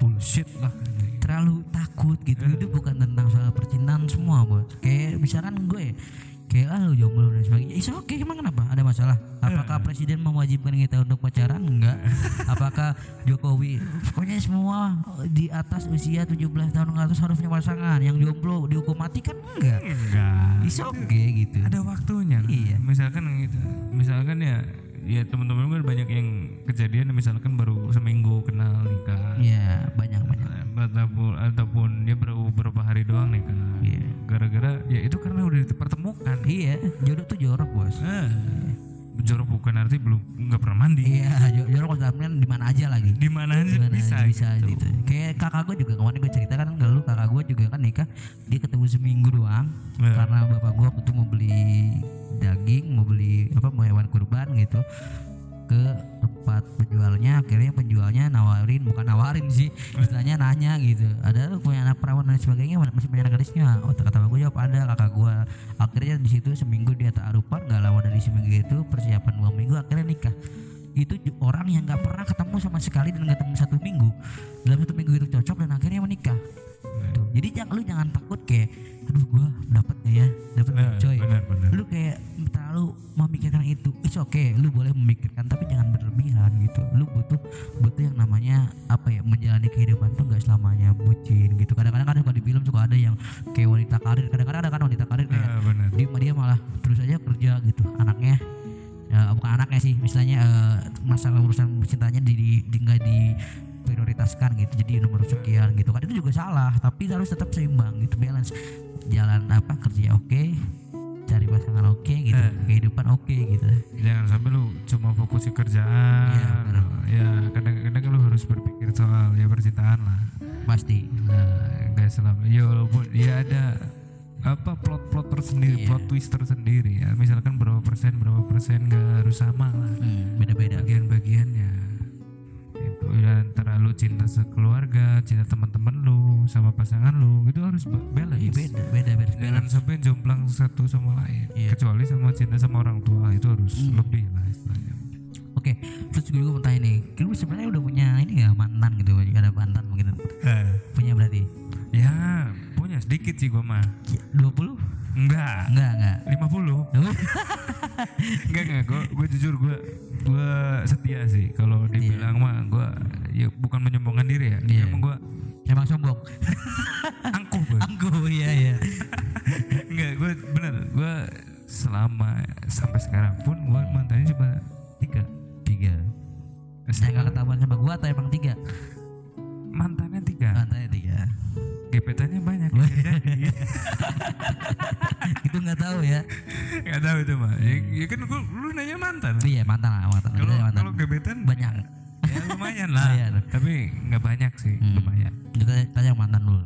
bullshit lah. Terlalu takut gitu. Itu bukan tentang soal percintaan semua bos. Kayak misalkan gue kayak ah lu jomblo dan sebagainya. Is oke emang kenapa? Ada masalah? Apakah presiden mewajibkan kita untuk pacaran? Enggak. Apakah Jokowi? Pokoknya semua di atas usia 17 tahun ke atas harus punya pasangan. Yang jomblo dihukum mati kan enggak? Enggak. Is oke gitu. Ada waktunya Iya. misalkan gitu. Misalkan ya ya teman-teman kan banyak yang kejadian misalkan baru seminggu kenal nikah Iya banyak banyak ataupun ataupun dia baru beberapa hari doang nikah Iya. gara-gara ya itu karena udah dipertemukan iya jodoh tuh jorok bos eh, jorok bukan arti belum nggak pernah mandi iya jo- jorok kalau di mana aja lagi di mana aja Gimana bisa bisa gitu. gitu. Kayak kakak gue juga kemarin gue cerita kan dulu kakak gue juga kan nikah dia ketemu seminggu doang Ya. karena bapak gue waktu itu mau beli daging mau beli apa mau hewan kurban gitu ke tempat penjualnya. Akhirnya penjualnya nawarin bukan nawarin sih istilahnya nanya gitu. Ada lu punya anak perawan dan sebagainya masih punya anak gadisnya? Oh kata gue jawab ada kakak gua. Akhirnya di situ seminggu dia taruhan nggak lama dari seminggu itu persiapan dua minggu akhirnya nikah itu orang yang nggak pernah ketemu sama sekali dan ketemu satu minggu. Dalam satu minggu itu cocok dan akhirnya menikah. Tuh. jadi jangan lu jangan takut kayak aduh gua nggak ya? Nggak, Nah, coy? benar, benar. lu kayak terlalu memikirkan itu. It's okay lu boleh memikirkan tapi jangan berlebihan gitu. Lu butuh butuh yang namanya apa ya menjalani kehidupan tuh nggak selamanya bucin gitu. Kadang-kadang kan kalau di film suka ada yang kayak wanita karir. Kadang-kadang ada kan wanita karir kayak Nah, benar. dia dia malah terus aja kerja gitu anaknya ya, bukan anaknya sih misalnya eh, masalah urusan cintanya di, di, di nggak di prioritaskan gitu jadi nomor sekian gitu kan itu juga salah tapi harus tetap seimbang gitu balance. Jalan apa kerja oke cari pasangan oke gitu Eh. kehidupan oke gitu. Jangan sampai lu cuma fokus ke kerjaan. Iya, benar. ya kadang-kadang lu harus berpikir soal ya percintaan lah. Pasti. Nah nggak selama ya walaupun ya ada apa plot-plot tersendiri Iya. plot twist tersendiri ya. Misalkan berapa persen berapa persen nggak harus sama lah. Hmm, beda-beda. Bagian-bagiannya. Itu ya antara lu cinta sekeluarga cinta teman-teman lu sama pasangan lu itu harus ba- balance. Iya, beda beda beda jangan sampai jomplang satu sama lain. Iya. kecuali sama cinta sama orang tua itu harus lebih lah istilahnya. Oke terus gue mau tanya nih lu sebenarnya udah punya ini nggak mantan gitu ada mantan mungkin. Punya berarti? Ya sedikit sih gua mah. Dua puluh? Enggak. Enggak enggak. 50 enggak enggak. Gua, gua jujur gua gua setia sih kalau dibilang mah gua ya bukan menyombongkan diri ya. Iya. emang gua emang sombong? Angkuh gua angku iya iya. Enggak gua bener. Gua selama sampai sekarang pun gua mantannya cuma tiga. Tiga. Saya nggak ketahuan sama gua atau emang tiga? Mantannya tiga mantannya tiga gebetannya banyak jadi itu nggak tahu ya. Nggak tahu itu mah ya, ya kan gua lu nanya mantan. Iya mantan lah mantan. Kalau kalau gebetan? Banyak. Ya lumayan lah. Lumayan. tapi nggak banyak sih Hmm. lumayan. Kita tanya mantan dulu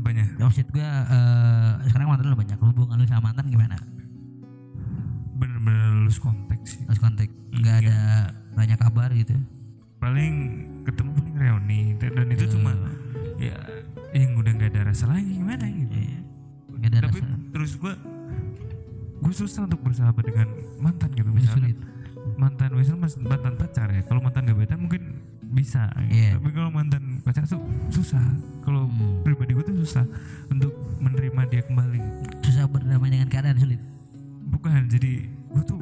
banyak. Maksud gua eh, sekarang mantan lu banyak. Hubungan lu sama mantan gimana? Bener-bener lulus konteks sih. Harus kontak nggak Iya. ada banyak kabar gitu. Paling ketemu paling reuni dan itu cuma ya yang udah nggak ada rasa lagi gimana gitu Iya. nggak ada tapi rasa terus gua gue susah untuk bersahabat dengan mantan gitu sulit. mantan misalnya mas- mantan pacar ya kalau mantan gebetan mungkin bisa gitu. Iya. tapi kalau mantan pacar tuh susah kalau Hmm. pribadi gue tuh susah untuk menerima dia kembali susah berdamai dengan keadaan sulit bukan jadi gue tuh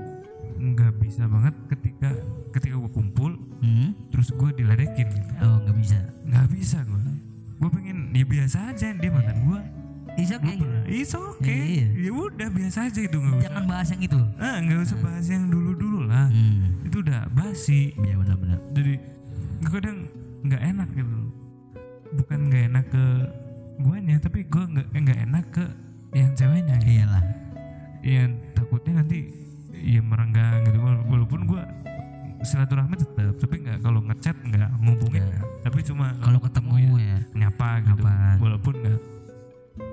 nggak bisa banget ketika ketika gue kumpul hmm? terus gue diledekin gitu oh nggak bisa nggak bisa gue gue pengen ya biasa aja dia mantan gue Is gue okay, gitu. pernah. It's okay. Iya. ya udah biasa aja itu nggak usah. jangan bahas yang itu. Ah nggak usah bahas yang dulu dulu lah. Hmm. itu udah basi. Ya benar-benar. Jadi kadang nggak enak gitu. Bukan nggak enak ke guanya tapi gue nggak nggak enak ke yang ceweknya gitu. iyalah. Yang takutnya nanti ya merenggang gitu. Wala- walaupun gue silaturahmi tetap tapi nggak kalau ngechat nggak ngubungin Nggak. nggak. tapi cuma kalau ketemu ya nyapa gitu Nyapa. walaupun nggak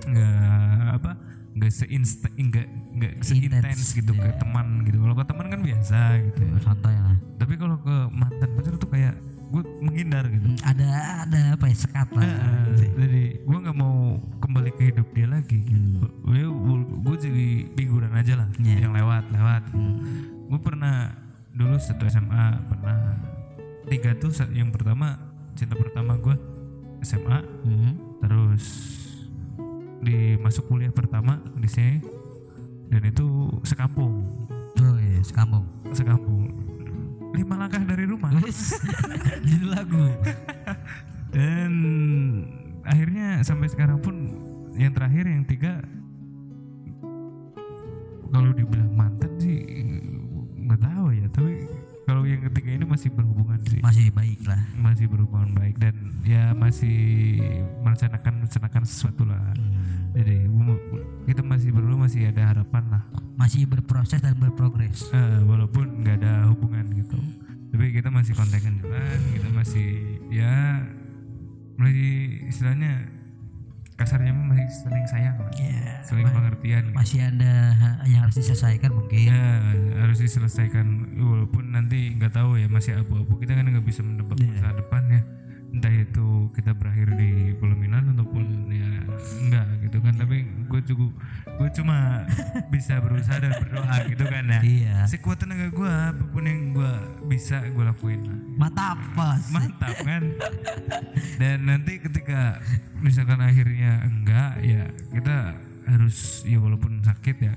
nggak apa nggak seinsta nggak nggak seintens gitu ke Iya. teman gitu kalau ke teman kan biasa gitu ya, santai lah tapi kalau ke mantan pacar tuh kayak gue menghindar gitu Hmm, ada ada apa ya sekat lah Heeh, jadi gue nggak mau kembali ke hidup dia lagi gitu. gue jadi figuran aja lah Iya. yang lewat lewat Hmm. gue pernah dulu satu SMA pernah. Tiga tuh yang pertama cinta pertama gue SMA Hmm. terus di masuk kuliah pertama di sini dan itu sekampung. Oh iya sekampung. Sekampung. Lima langkah dari rumah. Judul lagu. Dan akhirnya sampai sekarang pun yang terakhir yang tiga kalau dibilang mantan sih nggak tahu ya tapi kalau yang ketiga ini masih berhubungan sih. Masih baik lah. Masih berhubungan baik dan ya masih merencanakan merencanakan sesuatu lah. Jadi um- kita masih berdua masih ada harapan lah. Masih berproses dan berprogres. Eh, walaupun nggak ada hubungan gitu. Tapi kita masih kontekan jalan kita masih ya masih istilahnya kasarnya masih saling sayang lah. Ya saling pengertian. gitu. masih ada yang harus diselesaikan mungkin. Ya harus diselesaikan. Walaupun nanti nggak tahu ya masih abu-abu. Kita kan nggak bisa menebak Iya. masa depan ya entah itu kita berakhir di pelaminan ataupun ya enggak gitu kan tapi gue cukup gue cuma bisa berusaha dan berdoa gitu kan ya Iya. sekuat tenaga gue apa pun yang gue bisa gue lakuin Mantap, Bos. mantap kan dan nanti ketika misalkan akhirnya enggak ya kita harus ya walaupun sakit ya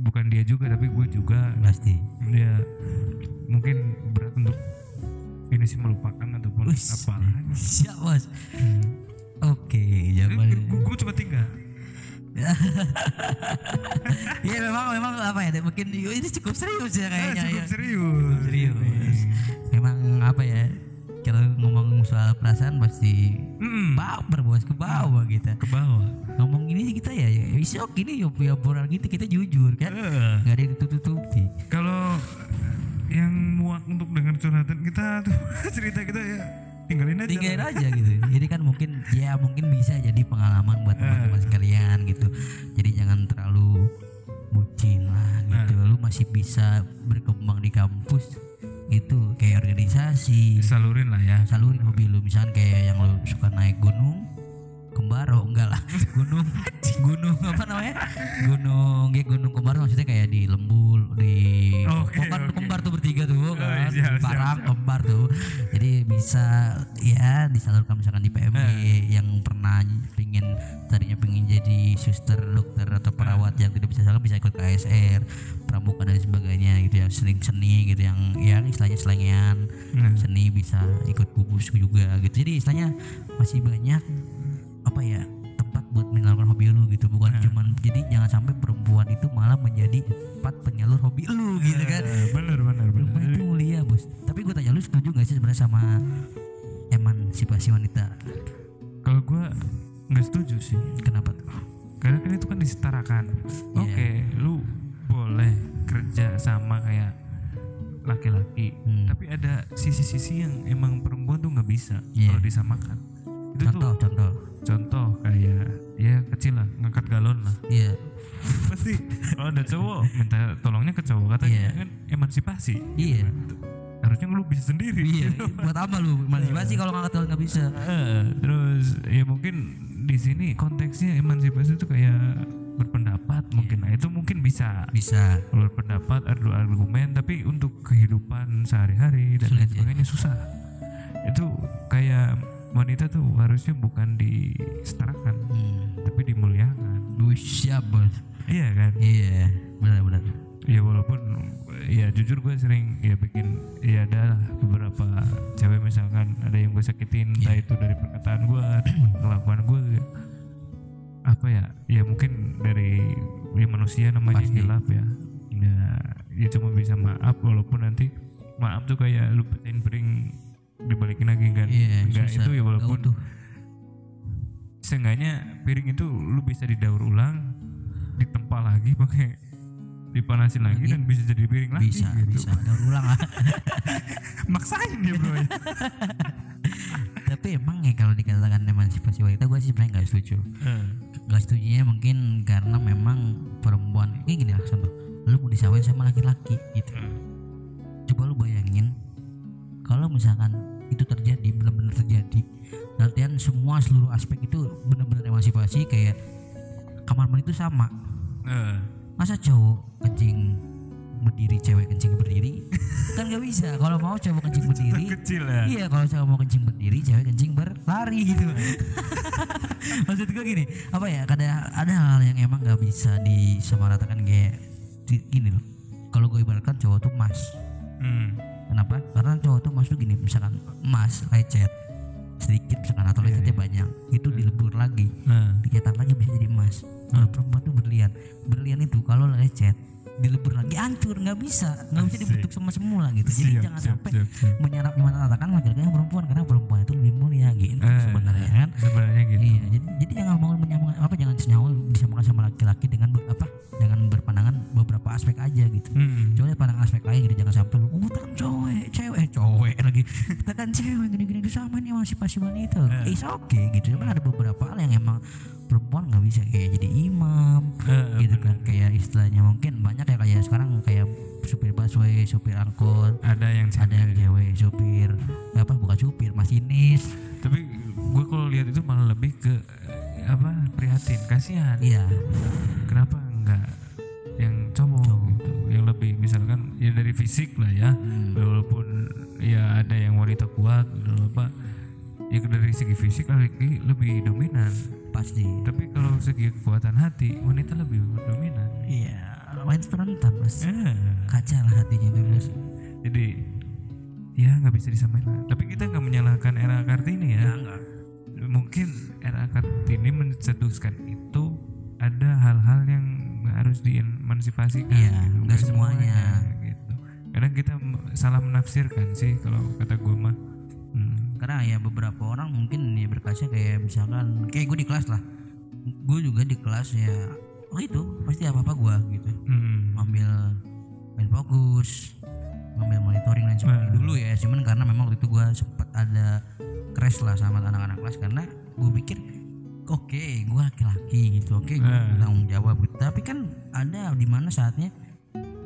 bukan dia juga tapi gue juga Pasti. ya mungkin berat untuk ini sih melupakan ataupun Wis. apa Siap, Bos. Hmm. Oke, jawabannya. gue cuma tinggal Iya memang memang apa ya mungkin ini cukup serius ya kayaknya cukup ya. serius serius. Memang apa ya kalau ngomong soal perasaan pasti Hmm, baper bos ke bawah kita. ke bawah Ngomong gini sih kita ya ya bisa gini ya ya obrolan gitu kita jujur kan. Eh, Gak ada yang ditutup-tutupi. kalau yang muak untuk dengar curhatan kita tuh cerita kita ya tinggalin aja tinggalin lah. aja gitu. Jadi kan mungkin ya mungkin bisa jadi pengalaman buat teman-teman sekalian gitu. Jadi jangan terlalu bucin lah gitu. Lu masih bisa berkembang di kampus gitu. Kayak organisasi. Salurin lah ya. Salurin hobi lu. Misalkan kayak yang lu suka naik gunung kembar oh enggak lah. Gunung gunung apa namanya? Gunung ya gunung kembar maksudnya kayak di lembul di oh, kan oke. kembar tuh bertiga tuh kan? siap, siap, parang kembar tuh. Jadi bisa ya disalurkan misalkan di PMG Eh. yang pernah pingin tadinya pingin jadi suster dokter atau perawat yang tidak bisa salur bisa ikut KSR pramuka dan sebagainya gitu yang sering seni gitu yang yang istilahnya selengean. Nah. seni bisa ikut kubus juga gitu. Jadi istilahnya masih banyak apa ya tempat buat menyalurkan hobi lu gitu. Bukan Nah. cuman jadi jangan sampai perempuan itu malah menjadi tempat penyalur hobi lu gitu kan. bener bener bener. Itu mulia bos. Tapi gue tanya lu setuju gak sih sebenarnya sama emansipasi wanita? Kalau gue nggak setuju sih. Kenapa? Tuh karena kan itu kan disetarakan. Iya. oke lu boleh kerja sama kayak laki-laki. Hmm. tapi ada sisi-sisi yang emang perempuan tuh nggak bisa Iya. kalau disamakan itu contoh tuh contoh. Contoh kayak ya kecil lah ngangkat galon lah. Iya. Pasti. Kalau ada cowok minta tolongnya ke cowok katanya Iya. kan emansipasi. Iya. Harusnya lu bisa sendiri. Iya buat apa lu emansipasi kalau nggak ketahuan nggak bisa? Eh, terus ya mungkin di sini konteksnya emansipasi itu kayak berpendapat mungkin. Nah itu mungkin bisa. Bisa. Berpendapat adu argumen tapi untuk kehidupan sehari-hari dan lain ya. sebagainya susah. Itu kayak wanita tuh harusnya bukan disetarakan hmm. tapi dimuliakan. Siap bos. Iya kan? Iya benar-benar ya walaupun ya jujur gue sering ya bikin ya ada beberapa cewek misalkan ada yang gue sakitin entah itu dari perkataan gue kelakuan gue apa ya? Ya mungkin dari ya manusia namanya Pasti. hilaf ya. Ya ya cuma bisa maaf walaupun nanti maaf tuh kayak lu piring dibalikin lagi kan iya enggak susah. itu ya walaupun utuh. seenggaknya piring itu lu bisa didaur ulang ditempa lagi pakai dipanasin lagi, Lagi. dan bisa jadi piring lagi bisa gitu. bisa daur ulang lah maksain ya bro ya. tapi emang ya kalau dikatakan emansipasi wanita gue sih sebenarnya nggak setuju nggak setuju mungkin karena memang perempuan ini gini lah contoh lu mau disamain sama laki-laki gitu coba lu bayangin kalau misalkan itu terjadi benar-benar terjadi artian semua seluruh aspek itu benar-benar emansipasi kayak kamar mandi itu sama Eh, masa cowok kencing berdiri cewek kencing berdiri kan gak bisa kalau mau cowok kencing berdiri kecil ya Iya kalau cowok mau kencing berdiri, cewek kencing berlari gitu. Maksud gue gini, apa ya? Ada ada hal yang emang nggak bisa disamaratakan kayak gini loh. Kalau gue ibaratkan cowok tuh emas. Hmm. Kenapa? Karena cowok tuh tuh gini, misalkan emas lecet sedikit misalkan atau Iya, lecetnya banyak, itu dilebur lagi, nah. Dicetak lagi bisa jadi emas. Kalau perempuan tuh berlian, berlian itu kalau lecet dilebur lagi. Hancur nggak bisa. Nggak bisa dibentuk sama semula gitu. Jadi siap jangan sampai siap, siap. menyerap menyatakan laki-laki yang perempuan. Karena perempuan itu lebih mulia gitu Eh, sebenarnya kan? sebenarnya gitu. Iya jadi jadi jangan mau menyamakan apa jangan senyawa disamakan sama laki-laki dengan ber- apa dengan berpandangan beberapa aspek aja gitu. Hmm. coba pandangan aspek lain gitu jangan sampai lu oh kan cowok cewek eh, cowok lagi. Kita kan cewek gini-gini sama nih emansipasi wanita. Eh. is oke gitu. Cuman ada beberapa hal yang emang perempuan nggak bisa kayak jadi imam Eh, gitu kan. kayak istilahnya mungkin banyak ya kayak sekarang kayak supir busway supir angkot ada yang ada yang cewek. cewek supir apa bukan supir masinis. Tapi gue kalau lihat itu malah lebih ke apa prihatin kasihan. Iya. Kenapa enggak yang cowok, gitu? Yang lebih misalkan ya dari fisik lah ya. Walaupun ya ada yang wanita kuat atau apa dari segi fisik laki lebih dominan. Pasti. Tapi kalau segi kekuatan hati wanita lebih dominan. Iya main rentan bos Eh, kaca lah hatinya itu bos jadi ya nggak bisa disamain lah. Tapi kita nggak menyalahkan era kartini ya. Mungkin era kartini mencetuskan itu ada hal-hal yang harus diemansipasikan. Iya, gitu. nggak semuanya. gitu. Kadang kita salah menafsirkan sih kalau kata gue mah. Karena ya beberapa orang mungkin ya berkaca kayak misalkan kayak gue di kelas lah. Gue juga di kelas ya oh itu pasti apa apa gue gitu. Hmm. ngambil main fokus ngambil monitoring dan sebagainya. Nah. dulu ya cuman karena memang waktu itu gue sempet ada crash lah sama anak-anak kelas karena gue pikir oke gue laki-laki gitu oke gue Nah. tanggung jawab gitu. Tapi kan ada di mana saatnya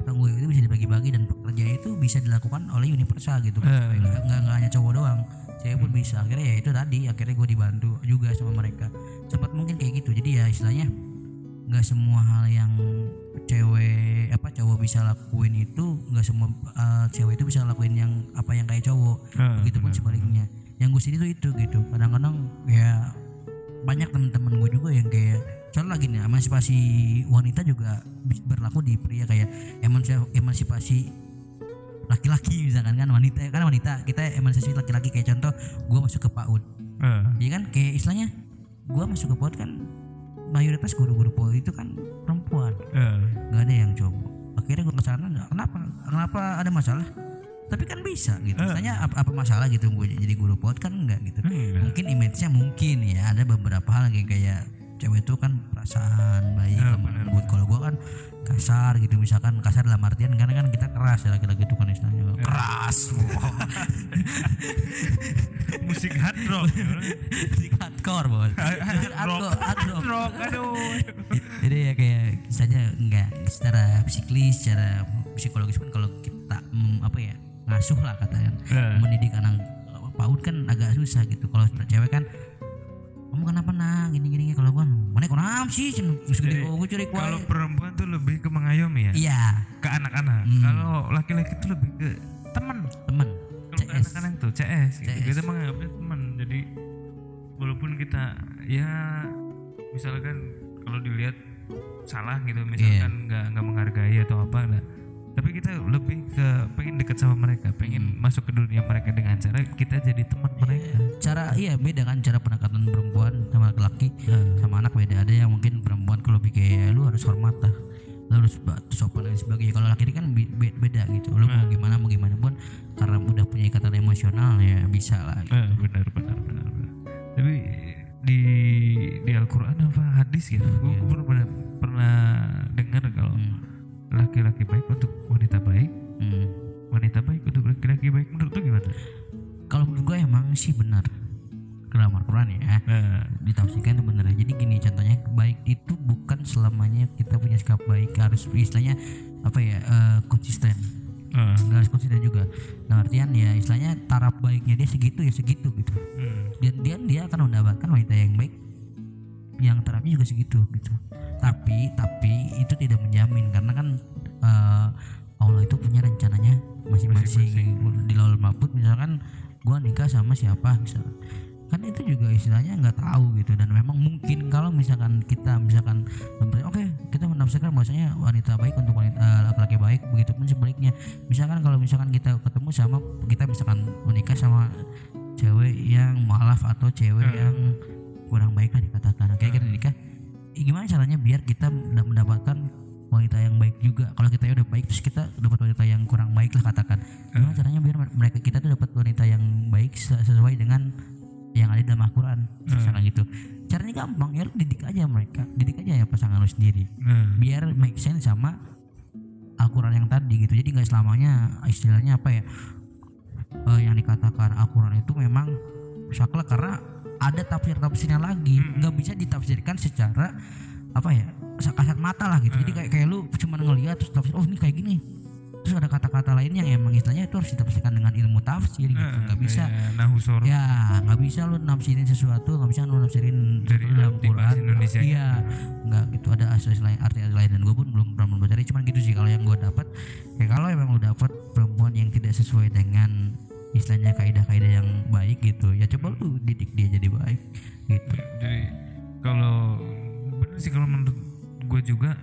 tanggung jawab itu bisa dibagi-bagi dan pekerjaan itu bisa dilakukan oleh universal gitu nggak, nggak, nggak hanya cowok doang cewek pun bisa. Akhirnya ya itu tadi akhirnya gue dibantu juga sama mereka. Sempat mungkin kayak gitu. Jadi ya istilahnya nggak semua hal yang cewek apa cowok bisa lakuin itu nggak semua uh, cewek itu bisa lakuin yang apa yang kayak cowok. Ah, begitu pun sebaliknya. yang gue sendiri tuh itu gitu. Kadang-kadang ya banyak teman-teman gue juga yang kayak soalnya lagi nih emansipasi wanita juga berlaku di pria kayak emansi- emansipasi laki-laki misalkan kan wanita kan wanita kita emansipasi laki-laki. Kayak contoh gue masuk ke PAUD. Eh, ya kan? Kayak istilahnya gue masuk ke PAUD kan mayoritas guru-guru PAUD itu kan perempuan. Eh. nggak ada yang cowok. Akhirnya gue ke sana kenapa kenapa ada masalah? Tapi kan bisa gitu. Misalnya apa, apa masalah gitu gue jadi guru PAUD kan enggak gitu. Enggak. mungkin image-nya mungkin ya ada beberapa hal yang kayak cewek itu kan perasaan baik benar. lembut kalau gue kan kasar gitu misalkan kasar dalam artian karena kan kita keras ya laki-laki itu kan istilahnya. Keras musik hard rock musik hardcore bos. Hard rock hard rock. aduh. Jadi ya kayak saja enggak secara psikis secara psikologis pun kalau kita mm, apa ya ngasuh lah katanya. Eh. mendidik anak PAUD kan agak susah gitu. Kalau cewek kan kamu kenapa nak gini gini kalau gua mana sih? Gede curi kalau perempuan tuh lebih ke mengayomi ya? Iya. Ke anak-anak. Hmm. kalau laki-laki tuh lebih ke teman temen. Kalau anak-anak tuh CS, gitu. CS. kita menganggapnya teman jadi walaupun kita ya misalkan kalau dilihat salah gitu Iya. misalkan nggak nggak menghargai atau apa nah, tapi kita lebih ke pengen dekat sama mereka pengen Hmm. masuk ke dunia mereka dengan cara kita jadi teman mereka cara iya beda kan cara pendekatan perempuan sama laki-laki Nah, sama anak beda ada yang mungkin perempuan kalau lebih kayak lu harus hormat lah lu harus sopan dan sebagainya kalau laki ini kan be- be- beda gitu lu mau gimana mau gimana pun karena udah punya ikatan emosional ya bisa lah Eh, benar benar benar benar. Tapi di di Al-Qur'an apa hadis gitu. Gue Iya. pernah pernah dengar kalau Hmm. Laki-laki baik untuk wanita baik, Hmm. wanita baik untuk laki-laki baik menurut lu gimana? kalau menurut gue emang sih benar. Dalam Al-Quran ya. Nah, ditafsirkan itu benar jadi gini contohnya baik itu bukan selamanya kita punya sikap baik. Harus istilahnya apa ya eh, konsisten. Eh, nggak harus konsisten juga. Nah artian ya istilahnya taraf baiknya dia segitu ya segitu gitu. Hmm, dan dia dia akan mendapatkan wanita yang baik yang tarafnya juga segitu gitu. Tapi tapi itu tidak menjamin karena kan eh, Allah itu punya rencananya masing-masing. Di laul mahfud misalkan gua nikah sama siapa? misalkan. Kan itu juga istilahnya nggak tahu gitu dan memang mungkin kalau misalkan kita misalkan oke kita menafsirkan bahwasanya wanita baik untuk wanita eh, laki-laki baik begitu pun sebaliknya. Misalkan kalau misalkan kita ketemu sama kita misalkan menikah sama cewek yang mualaf atau cewek yang kurang baik lah dikatakan. Kayak kita nikah eh, gimana caranya biar kita menda- mendapatkan wanita yang baik juga? Kalau kita udah baik terus kita dapat wanita yang kurang baik lah katakan. Gimana caranya biar mereka kita tuh dapat wanita yang baik se- sesuai dengan yang ada dalam Al-Quran? Misalkan gitu. Caranya gampang ya didik aja mereka. Didik aja ya pasangan lu sendiri. Nah, biar make sense sama Al-Quran yang tadi gitu. Jadi nggak selamanya istilahnya apa ya eh, yang dikatakan Al-Quran itu memang saklek karena ada tafsir-tafsirnya lagi nggak bisa ditafsirkan secara apa ya kasat mata lah gitu. Jadi kayak kayak lu cuma ngeliat terus tafsir oh ini kayak gini. Terus ada kata-kata lain yang emang istilahnya itu harus ditafsirkan dengan ilmu tafsir gitu. Nggak bisa. nahusor ya nggak bisa lu nafsirin sesuatu nggak bisa lu nafsirin Dari dalam Quran. Indonesia iya nggak gitu. Ada asli lain arti lain dan gue pun belum pernah membaca cuman gitu sih kalau yang gue dapat ya kalau emang lu dapat perempuan yang tidak sesuai dengan istilahnya kaidah-kaidah yang baik gitu ya coba lu didik dia jadi baik gitu. Jadi kalau bener sih kalau menurut gue juga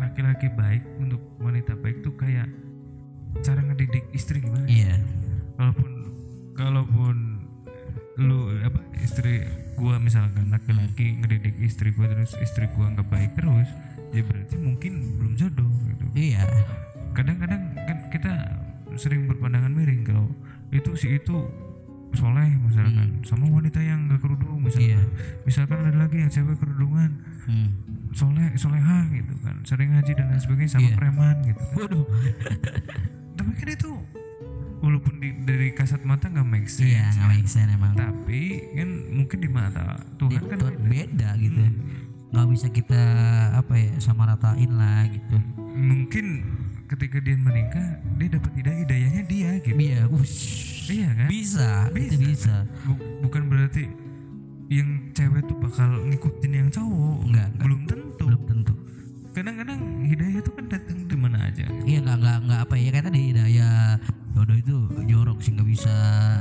laki-laki baik untuk wanita baik tuh kayak cara ngedidik istri gimana iya. Kalaupun kalaupun lu apa istri gua misalkan laki-laki ngedidik istri gua terus istri gua nggak baik terus ya berarti mungkin belum jodoh gitu. Iya. Kadang-kadang kan kita sering berpandangan miring kalau itu si itu soleh misalkan sama wanita yang nggak kerudung misalkan. Iya. misalkan ada lagi yang cewek kerudungan hmm. soleh soleha gitu kan sering ngaji dan lain sebagainya sama Iya. preman gitu waduh. Tapi kan itu walaupun di, dari kasat mata nggak make sense iya nggak make sense emang. Tapi kan mungkin di mata Tuhan kan itu beda. gitu. Nggak bisa kita apa ya sama ratain lah gitu. Mungkin ketika dia menikah dia dapat hidayah hidayahnya dia gitu. Iya ush. iya kan? Bisa, Bisa. bisa. Bu- bukan berarti yang cewek tuh bakal ngikutin yang cowok. Enggak, enggak. belum tentu. Belum tentu. Kadang-kadang hidayah itu kan datang di mana aja. Iya nggak nggak nggak apa ya kayak tadi daya jodoh itu jorok sih nggak bisa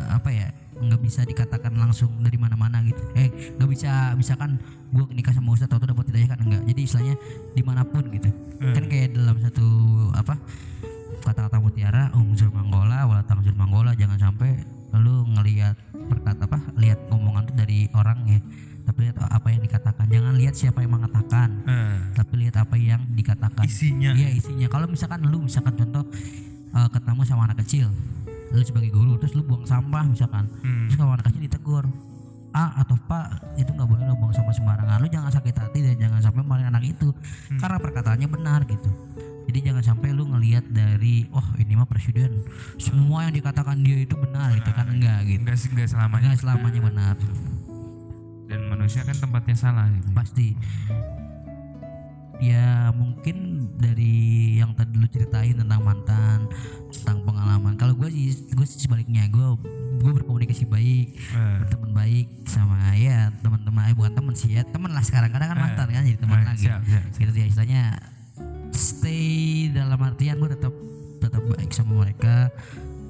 apa ya nggak bisa dikatakan langsung dari mana-mana gitu. Eh nggak bisa misalkan gue nikah sama ustadz atau dapat hidayah kan enggak jadi istilahnya di mana pun gitu. Kan kayak dalam satu apa kata-kata mutiara umzur manggola wala tangzur manggola jangan sampai lu ngelihat berkata apa lihat ngomongan tuh dari orang ya. Tapi lihat apa yang dikatakan. Jangan lihat siapa yang mengatakan Eh, tapi lihat apa yang dikatakan. Isinya. Iya isinya. Kalau misalkan lu misalkan contoh eh, ketemu sama anak kecil, lu sebagai guru terus lu buang sampah misalkan, Hmm. terus anak kecil ditegur, A atau Pak itu nggak boleh lo buang sampah sembarangan. Lu jangan sakit hati dan jangan sampai maling anak itu, Hmm. karena perkataannya benar gitu. Jadi jangan sampai lu ngelihat dari, oh ini mah presiden, semua yang dikatakan dia itu benar itu kan enggak gitu. enggak enggak selamanya Enggak selamanya benar, dan manusia kan tempatnya salah gitu. pasti. Ya mungkin dari yang tadi lu ceritain tentang mantan, tentang pengalaman. Kalau gue sih, gue sih sebaliknya, gue gue berkomunikasi baik, Eh, teman baik sama ya teman-teman, eh, bukan teman sih ya teman lah sekarang. Kadang kan Eh, mantan kan jadi teman eh, lagi. siap, siap, siap. Gitu ya istilahnya stay dalam artian gue tetap tetap baik sama mereka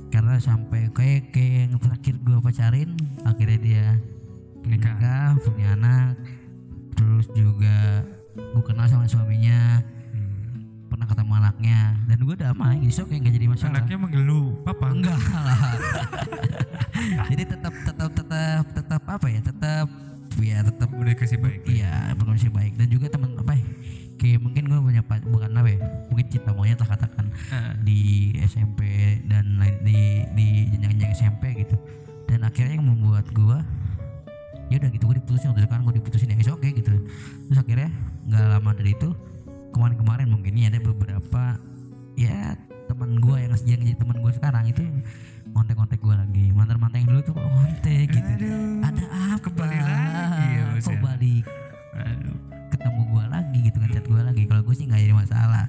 karena sampai kayak kayak yang terakhir gue pacarin akhirnya dia nikah punya anak terus juga gue kenal sama suaminya. Hmm. pernah ketemu anaknya. Dan gue damai jadi oke nggak jadi masalah. Anaknya manggil lu papa? Enggak lah. Jadi tetap tetap tetap tetap apa ya? Tetap ya tetap komunikasi baik. Iya berkomunikasi baik. Dan juga teman apa ya? Kayak mungkin gue punya bukan apa ya? Mungkin cinta monyet lah katakan. Eh, di SMP dan lain di di jenjang-jenjang SMP gitu. Dan akhirnya yang membuat gua ya udah gitu gue diputusin waktu itu kan gue diputusin ya is oke gitu. Terus akhirnya nggak lama dari itu kemarin-kemarin mungkin ini ada beberapa ya teman gua yang yang jadi teman gua sekarang itu kontak-kontak gua lagi. Mantan-mantan yang dulu tuh kok kontak gitu. Aduh, ada apa? kembali lagi ya, kok ya? balik aduh. ketemu gua lagi gitu ngechat gua lagi. Kalau gue sih nggak jadi masalah.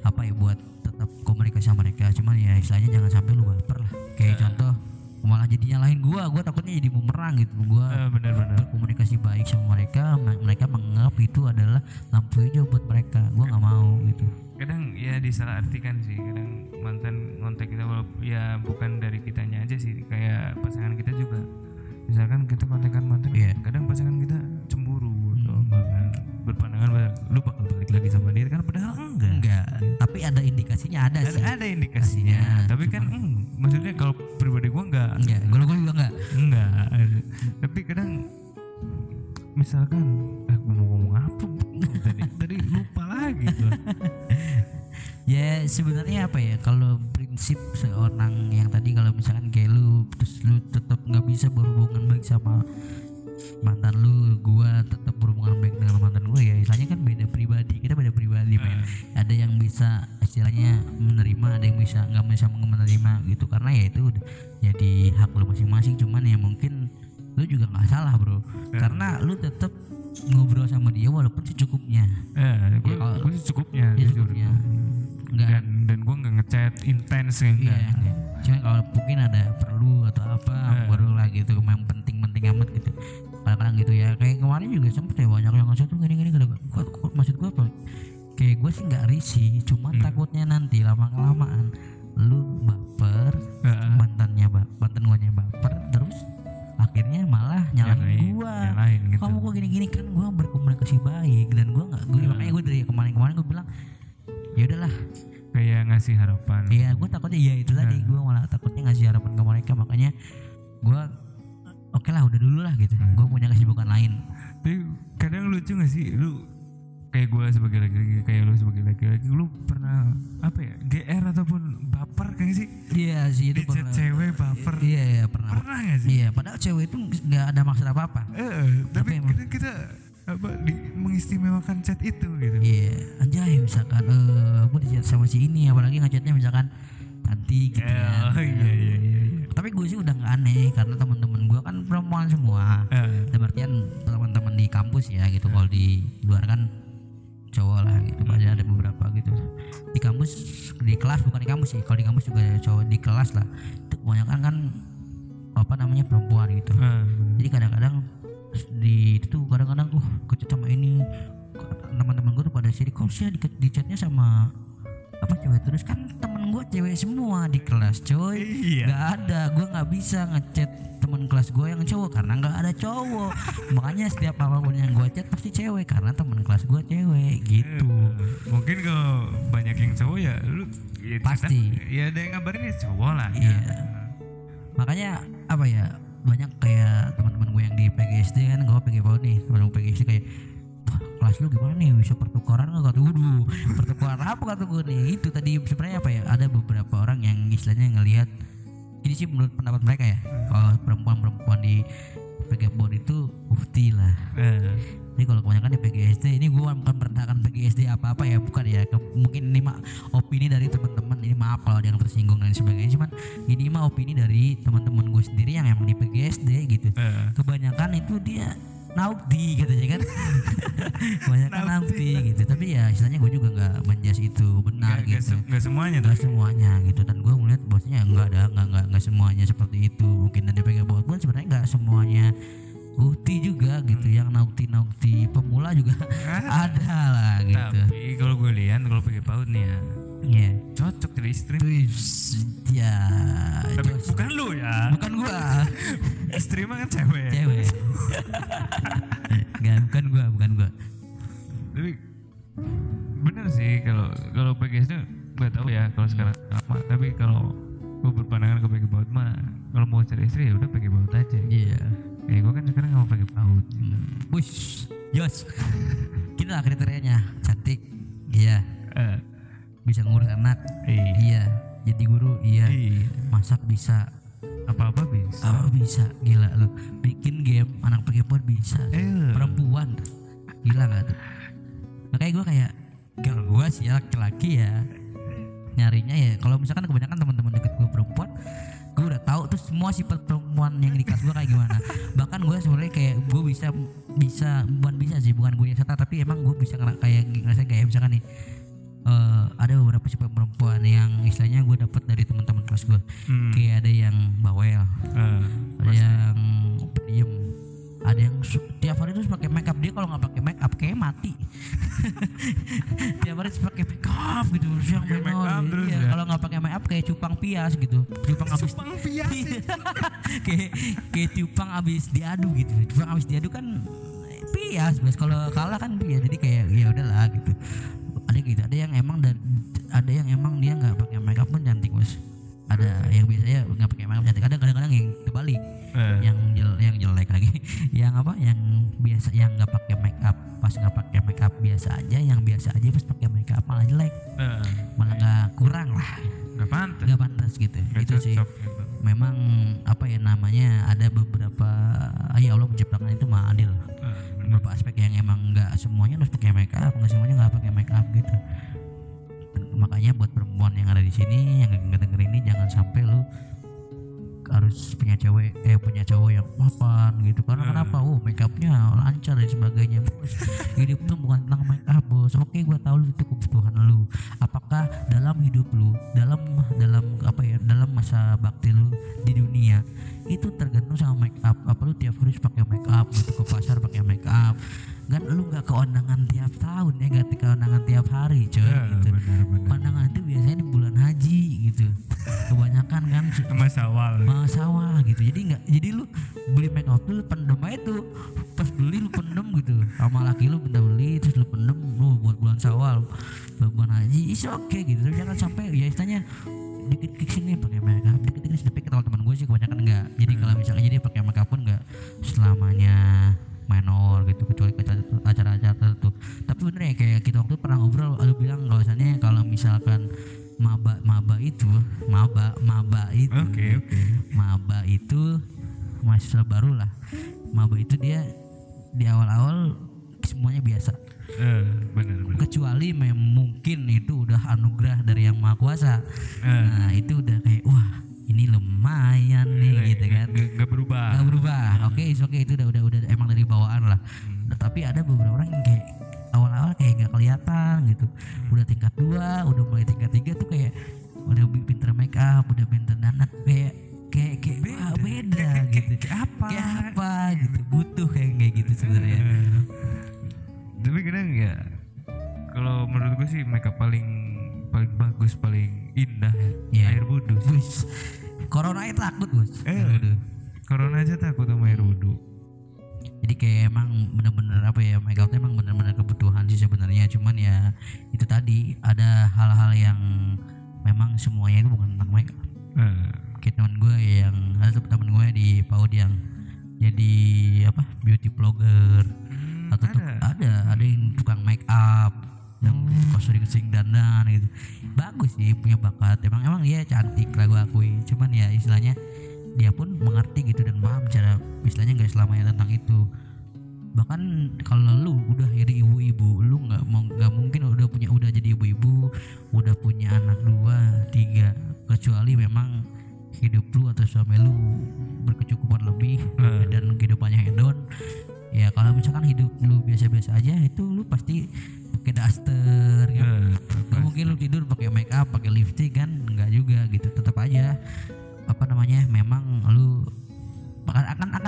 Apa ya buat tetap komunikasi sama mereka. Cuman ya istilahnya jangan sampai lu baper lah. Kayak contoh malah jadi nyalahin gua gua takutnya jadi bumerang gitu. Gua Eh, benar-benar berkomunikasi baik sama mereka. Me- mereka menganggap itu adalah lampu hijau buat mereka. Gua nggak mau gitu. Kadang ya disalahartikan sih. Kadang mantan kontak kita walaupun ya bukan dari kitanya aja sih. Kayak pasangan kita juga. Misalkan kita kontekan mantan Iya. kadang pasangan kita cemburu atau bahkan berpandangan lu bakal balik lagi sama dia kan? Padahal enggak. Enggak. Tapi ada indikasinya ada ada, sih. ada indikasinya. Tapi kan mm, maksudnya kalau pribadi gua enggak enggak gua gua juga enggak enggak tapi kadang misalkan eh gua mau ngomong apa tadi tadi lupa lagi gua. Ya sebenarnya apa ya kalau prinsip seorang yang tadi kalau misalkan kayak lu terus lu tetap nggak bisa berhubungan baik sama mantan lu gua tetap berhubungan baik dengan mantan gua ya. Istilahnya kan beda pribadi kita beda pribadi men ada yang bisa istilahnya menerima ada yang bisa nggak bisa menerima gitu. Karena ya itu udah jadi hak lu masing-masing cuman ya mungkin lu juga nggak salah bro. Karena lu tetap ngobrol sama dia walaupun secukupnya. Eh gue Ya, gue sih cukupnya ya secukupnya. Nggak. Dan dan gue nggak ngechat intens kayak iya enggak cuma kalau mungkin ada perlu atau apa Eh. baru lah gitu yang penting-penting amat gitu kadang-kadang gitu ya kayak kemarin juga sempet ya banyak yang ngasih tuh gini-gini gua, gua, gua- maksud gue apa kayak gue sih nggak risih cuma Hmm. takutnya nanti lama kelamaan lu baper Heeh. mantannya ba- mantan guanya baper terus akhirnya malah Nyalain- gua nyalain gitu kamu kok gini-gini kan gua berkomunikasi baik dan gua nggak gue makanya gue dari kemarin-kemarin gue bilang ya udahlah kayak ngasih harapan Iya, gue takutnya iya itu tadi. Nah. Gue malah takutnya ngasih harapan ke mereka, makanya gue oke lah udah dulu lah gitu. Hmm. Gue punya kesibukan lain. tapi kadang lucu gak sih lu kayak gue sebagai laki-laki kayak lu sebagai laki-laki lu pernah apa ya GR ataupun baper kayak sih Iya sih itu pernah. cewek baper Iya, iya pernah. pernah gak sih Iya, padahal cewek itu nggak ada maksud apa-apa. Eh, tapi emang- kadang kita apa di, mengistimewakan chat itu gitu Iya, anjay misalkan eh gue di chat sama si ini apalagi ngechatnya misalkan cantik gitu ya. oh iya iya iya, iya. Tapi gue sih udah nggak aneh karena teman-teman gue kan perempuan semua. Dalam artian teman-teman di kampus ya gitu. Kalau di luar kan cowok lah gitu. Pasti ada beberapa gitu. Di kampus di kelas bukan di kampus sih. Kalau di kampus juga cowok di kelas lah. Itu kebanyakan kan apa namanya perempuan gitu. Eh, jadi kadang-kadang di itu tuh kadang-kadang uh kecet sama ini. Teman-teman gue tuh pada sini kok sih di, di chatnya sama apa cewek terus kan temen gue cewek semua di kelas coy Iya. nggak ada gue nggak bisa ngechat teman kelas gue yang cowok karena nggak ada cowok makanya setiap apa pun yang gue chat pasti cewek karena teman kelas gue cewek gitu eh, mungkin kalau banyak yang cowok ya lu ya, Pasti. kadang- ya ada yang ngabarin ya cowok lah ya. Iya. makanya apa ya banyak kayak teman-teman gue yang di PGSD kan gue PG PAUD nih teman PGSD kayak "Wah, kelas lu gimana nih? Bisa pertukaran nggak? Kata waduh pertukaran apa? Kata gue nih. Itu tadi sebenarnya apa ya? Ada beberapa orang yang istilahnya ngelihat ini sih menurut pendapat mereka ya. Kalau perempuan-perempuan di PAUD itu ufti lah. Eh, Jadi kalau kebanyakan di PGSD ini gue bukan merendahkan PGSD apa-apa ya bukan ya. Ke- mungkin ini mah opini dari teman-teman ini maaf kalau ada yang tersinggung dan sebagainya. Cuman ini mah opini dari teman-teman gue sendiri yang emang di PGSD gitu. Eh. kebanyakan itu dia nauti katanya kan. Kebanyakan nauti gitu. Tapi ya istilahnya gue juga nggak menjas itu benar Nggak- nggak gitu. nggak semuanya tuh. Gak semuanya gitu. Dan gue melihat bahwasanya enggak ada enggak enggak enggak semuanya seperti itu. Mungkin dari PG Baut pun sebenarnya enggak semuanya Ukti juga gitu. Yang nauti nauti pemula juga ada lah gitu. Tapi keundangan tiap tahun ya nggak keundangan tiap hari coy Ya, gitu. pandangan itu biasanya di bulan haji gitu. Kebanyakan kan Mas awal. Mas sawah gitu. Jadi nggak jadi lu beli make up tuh lu pendem aja tuh. Pas beli lu pendem gitu. Sama laki lu minta beli terus lu pendem lu buat bulan sawal buat bulan haji is oke gitu. Tapi jangan sampai ya istilahnya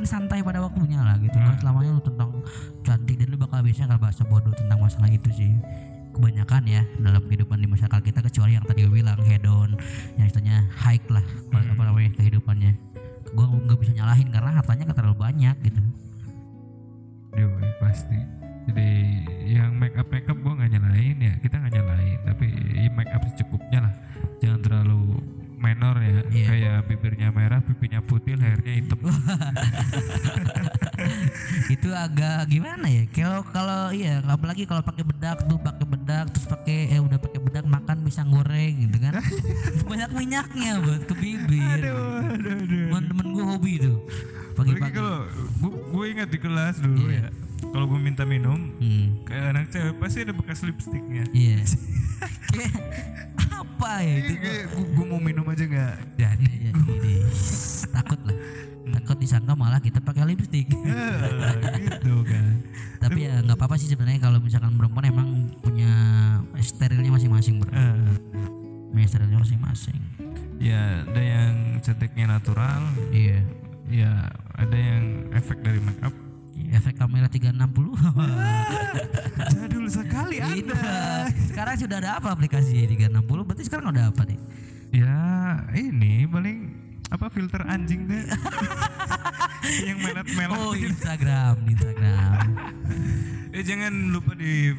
akan santai pada waktunya lah gitu. Nggak selamanya lu tentang cantik dan lu bakal biasanya kalau bahasa bodoh tentang masalah itu sih. Kebanyakan ya dalam kehidupan di masyarakat kita kecuali yang tadi gue bilang hedon, yang istilahnya high lah apa namanya kehidupannya. Gue nggak bisa nyalahin karena hartanya terlalu banyak gitu. Yoi, pasti jadi yang make up make up gue nggak nyalain ya kita nggak nyalain tapi ya make up secukupnya lah jangan terlalu minor ya. Iya. kayak bibirnya merah pipinya putih lehernya hitam. Itu agak gimana ya? Kalau kalau iya apalagi kalau pakai bedak tuh pakai bedak terus pakai eh udah pakai bedak makan pisang goreng gitu kan. Banyak minyaknya buat ke bibir. Aduh aduh aduh. Temen-temen gue hobi tuh Lagi pagi-pagi kalau gue ingat di kelas dulu Iya. ya kalau gue minta minum hmm, kayak anak cewek pasti ada bekas lipstiknya. Iya. kayak apa ya itu gue mau minum aja nggak? Jadi Iya, iya, iya. takut lah takut disangka malah kita pakai lipstick. Gitu kan. Tapi ya nggak apa-apa sih sebenarnya kalau misalkan perempuan emang punya sterilnya masing-masing bro. Punya sterilnya masing-masing. Ya ada yang cantiknya natural. Iya. Ya ada yang efek dari make up efek kamera 360 jadul sekali Itu. sekarang sudah ada apa aplikasi 360 berarti sekarang udah apa nih? Ya ini paling apa filter anjing deh. Yang melet-melet. Oh Instagram Instagram. Eh jangan lupa di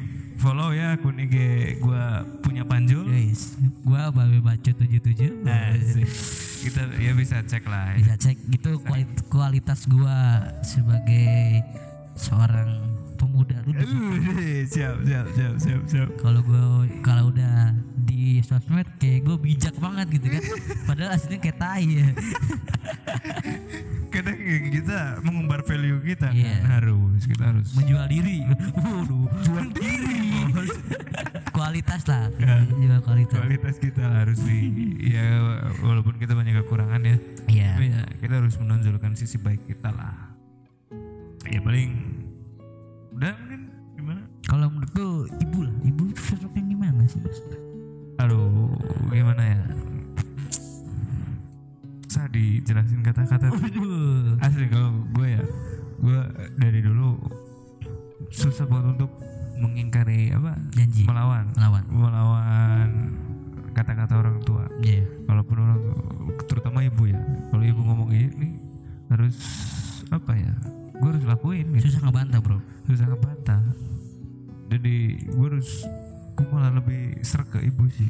follow ya akun IG gua punya panjul. Guys gua babe baca 77 Asik. kita ya bisa cek lah ya. bisa cek. Gitu kuali- kualitas gua sebagai seorang pemuda. Siap siap siap siap siap. Kalau gua kalau udah di sosmed kayak gue bijak banget gitu kan. Padahal aslinya kayak tai ya. Kadang kita mengumbar value kita. Iya. kan harus kita harus. Menjual diri. Waduh. Jual diri. Kualitas lah. Jual kualitas. Kualitas kita harus di ya walaupun kita banyak kekurangan ya. Iya, tapi ya kita harus menonjolkan sisi baik kita lah. Ya paling udah mungkin gimana? Kalau menurut lu ibu lah, ibu sosoknya gimana sih mas? Aduh gimana ya? Susah dijelasin kata-kata asli kalau gue ya gue dari dulu susah banget untuk mengingkari apa? Janji. melawan. Melawan. melawan kata-kata orang tua. Iya. walaupun orang terutama ibu ya. Kalau ibu ngomong ini harus apa ya? Gue harus lakuin gitu. Susah ngebantah bro. susah ngebantah. Jadi gue harus gue malah lebih serak ke ibu sih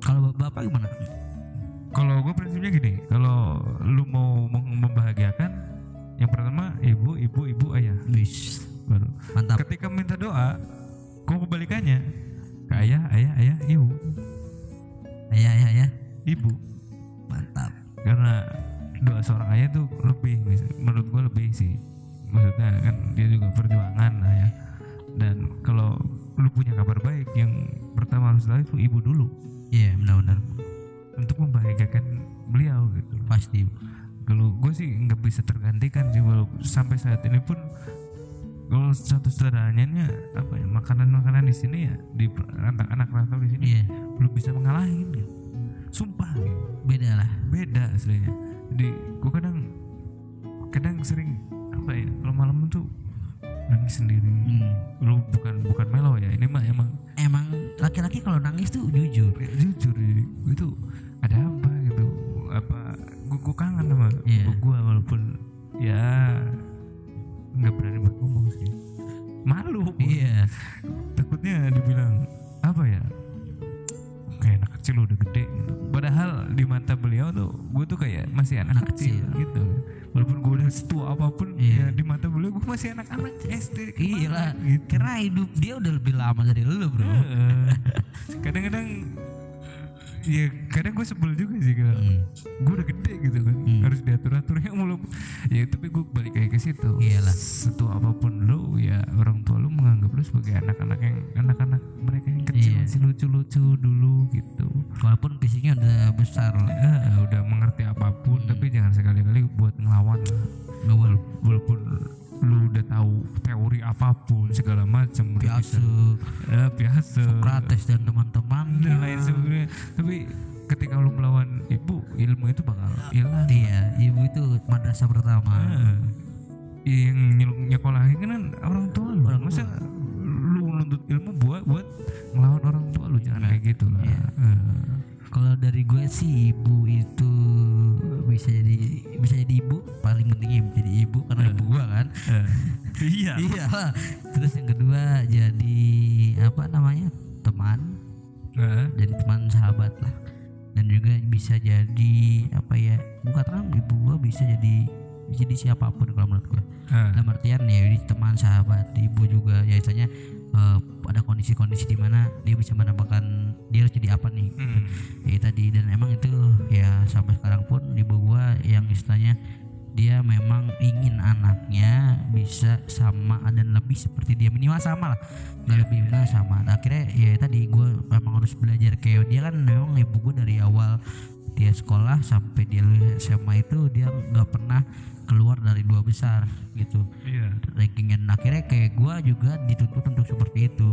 Kalau bap- bapak gimana? kalau gue prinsipnya gini kalau lu mau mem- membahagiakan yang pertama ibu ibu ibu ayah Wis. baru Mantap. ketika minta doa kok kebalikannya ke ayah ayah ayah ibu Ya ya ya. ibu Mantap. karena doa seorang ayah tuh lebih menurut gua lebih sih maksudnya kan dia juga perjuangan lah ya dan kalau lu punya kabar baik yang pertama harus tahu itu ibu dulu Iya benar-benar. untuk membahagiakan beliau gitu Pasti. kalau gue sih nggak bisa tergantikan sih walau sampai saat ini pun kalau satu sederhananya apa ya makanan-makanan di sini ya di anak-anak rantau di sini Iya. belum bisa mengalahin gitu. sumpah gitu. Beda lah. beda aslinya jadi gue kadang kadang sering apa ya kalau malam tuh nangis sendiri Hmm. lu bukan bukan melo ya ini mah emang Emang laki-laki kalau nangis tuh jujur. ya, jujur jadi itu ada apa gitu apa gue, gue kangen sama Iya. ibu gue walaupun ya nggak berani buat ngomong sih malu Iya. takutnya dibilang apa ya kayak anak kecil udah gede gitu padahal di mata beliau tuh gue tuh kayak masih anak, Anak kecil, kecil. gitu walaupun gue udah setua apa pun Iya. ya di mata beliau gue masih anak-anak SD Iya lah. gitu. Karena hidup dia udah lebih lama dari lu bro. Kadang-kadang ya kadang gue sebel juga sih kalau Hmm. gue udah gede gitu kan Hmm. harus diatur atur yang mulu ya tapi gue balik kayak ke situ Iyalah. setua apa pun lu ya orang tua lu menganggap lu sebagai anak-anak yang anak-anak mereka yang kecil Iya. masih lucu-lucu dulu gitu Walaupun fisiknya udah besar lah. Eh, udah mengerti apa pun Hmm. tapi jangan sekali-kali buat ngelawan lah walaupun lu udah tahu teori apa pun segala macam Biasa. ya, biasa Sokrates dan teman-temannya. dan lain sebagainya tapi ketika lu melawan ibu ilmu itu bakal hilang Iya, ibu itu madrasah pertama. Ah. yang nyekolahin kan orang tua lu Orang masa lu nuntut ilmu buat buat ngelawan orang tua lu jangan kayak gitu lah Iya. Ah. Kalau dari gue sih ibu itu bisa jadi bisa jadi ibu paling penting ibu jadi ibu karena ibu gua kan. Ah. iya iya. Terus yang kedua jadi apa namanya teman, Ah. jadi teman sahabat lah. Dan juga bisa jadi apa ya? Bukan terang ibu gua bisa jadi jadi siapa pun kalau menurut. Ah. dalam artian ya ini teman sahabat ibu juga ya istilahnya eh, ada kondisi-kondisi di mana dia bisa mendapatkan dia harus jadi apa nih Hmm. ya tadi dan emang itu ya sampai sekarang pun ibu gua yang istilahnya dia memang ingin anaknya bisa sama dan lebih seperti dia minimal sama lah. Nggak lebih minimal sama. Nah, akhirnya ya tadi gua memang harus belajar. Kayak dia kan memang ibu gua dari awal dia sekolah sampai dia SMA itu dia nggak pernah keluar dari dua besar gitu. Iya rankingnya dan akhirnya kayak gua juga dituntut untuk seperti itu.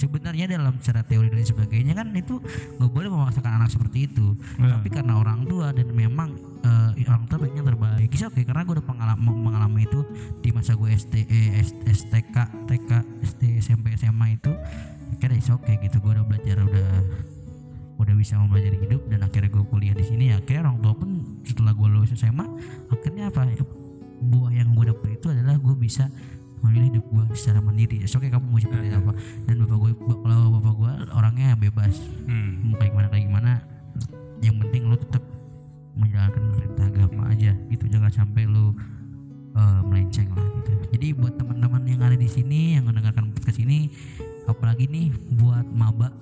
Sebenarnya dalam secara teori dan sebagainya kan itu nggak boleh memaksakan anak seperti itu. Iya. tapi karena orang tua dan memang eh, orang tua pengen terbaik. Oke karena gue udah pengalami, mengalami itu di masa gue SD eh, STK TK SD SMP SMA itu. Akhirnya is oke gitu. Gue udah belajar udah udah bisa mempelajari hidup dan akhirnya gue kuliah di sini. Akhirnya orang tua pun setelah gue lulus SMA akhirnya apa buah yang gue dapet itu adalah gue bisa memilih hidup gue secara mandiri. Oke kamu mau seperti apa? Dan bapak gue kalau bapak gue orangnya bebas. Hmm. mau kayak gimana kayak gimana yang penting lu tetap menjalankan perintah agama aja gitu. Jangan sampai lu eh, melenceng lah gitu. Jadi buat teman-teman yang ada di sini yang mendengarkan podcast ini apalagi nih buat maba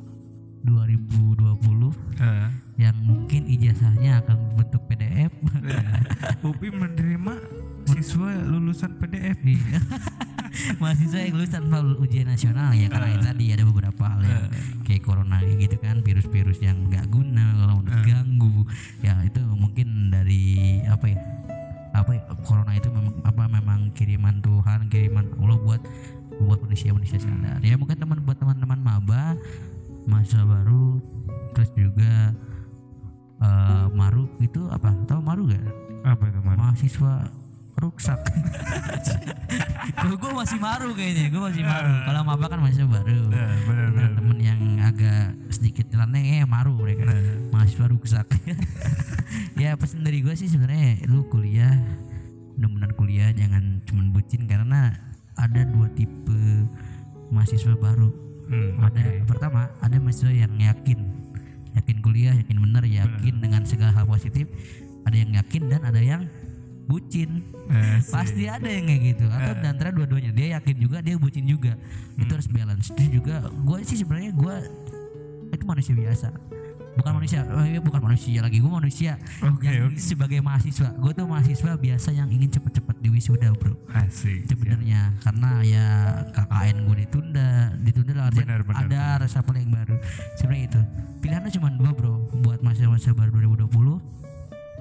2020 Ah. yang mungkin ijazahnya akan bentuk PDF Upi menerima Mahasiswa lulusan PDF nih mahasiswa yang lulus tanpa ujian nasional ya karena uh, tadi ada beberapa hal ya. Uh, kayak corona gitu kan virus-virus yang nggak guna kalau udah uh, ganggu ya itu mungkin dari apa ya apa ya, corona itu memang apa memang kiriman Tuhan kiriman Allah buat buat manusia manusia sadar. Ya mungkin teman buat teman-teman maba mahasiswa baru terus juga uh, maru itu apa? Tahu maru gak apa itu maru? Mahasiswa kalau gue masih maru kayaknya gue masih maru. Kalau maba kan mahasiswa baru. Benar benar Nah, temen yang agak sedikit nyeleneh eh maru mereka. Mahasiswa ruksak ya pesan dari gue sih sebenarnya lu kuliah benar-benar kuliah jangan cuman bucin karena ada dua tipe mahasiswa baru. Hmm, ada oke. pertama ada mahasiswa yang yakin. Yakin kuliah yakin bener yakin dengan segala hal positif. Ada yang yakin dan ada yang bucin. Asik. pasti ada yang kayak gitu. Atau di antara dua-duanya. Dia yakin juga dia bucin juga. Hmm. itu harus balance. Itu juga gue sih sebenarnya gue itu manusia biasa. Bukan manusia eh, bukan manusia lagi. Gue manusia Oke, yang oke. sebagai mahasiswa. Gue tuh mahasiswa biasa yang ingin cepet-cepet di wisuda bro asik sebenarnya karena ya KKN gue ditunda. Ditunda lah artian Benar, benar, ada reshuffle yang baru. Sebenarnya itu. Pilihannya cuma dua bro buat mahasiswa baru 2020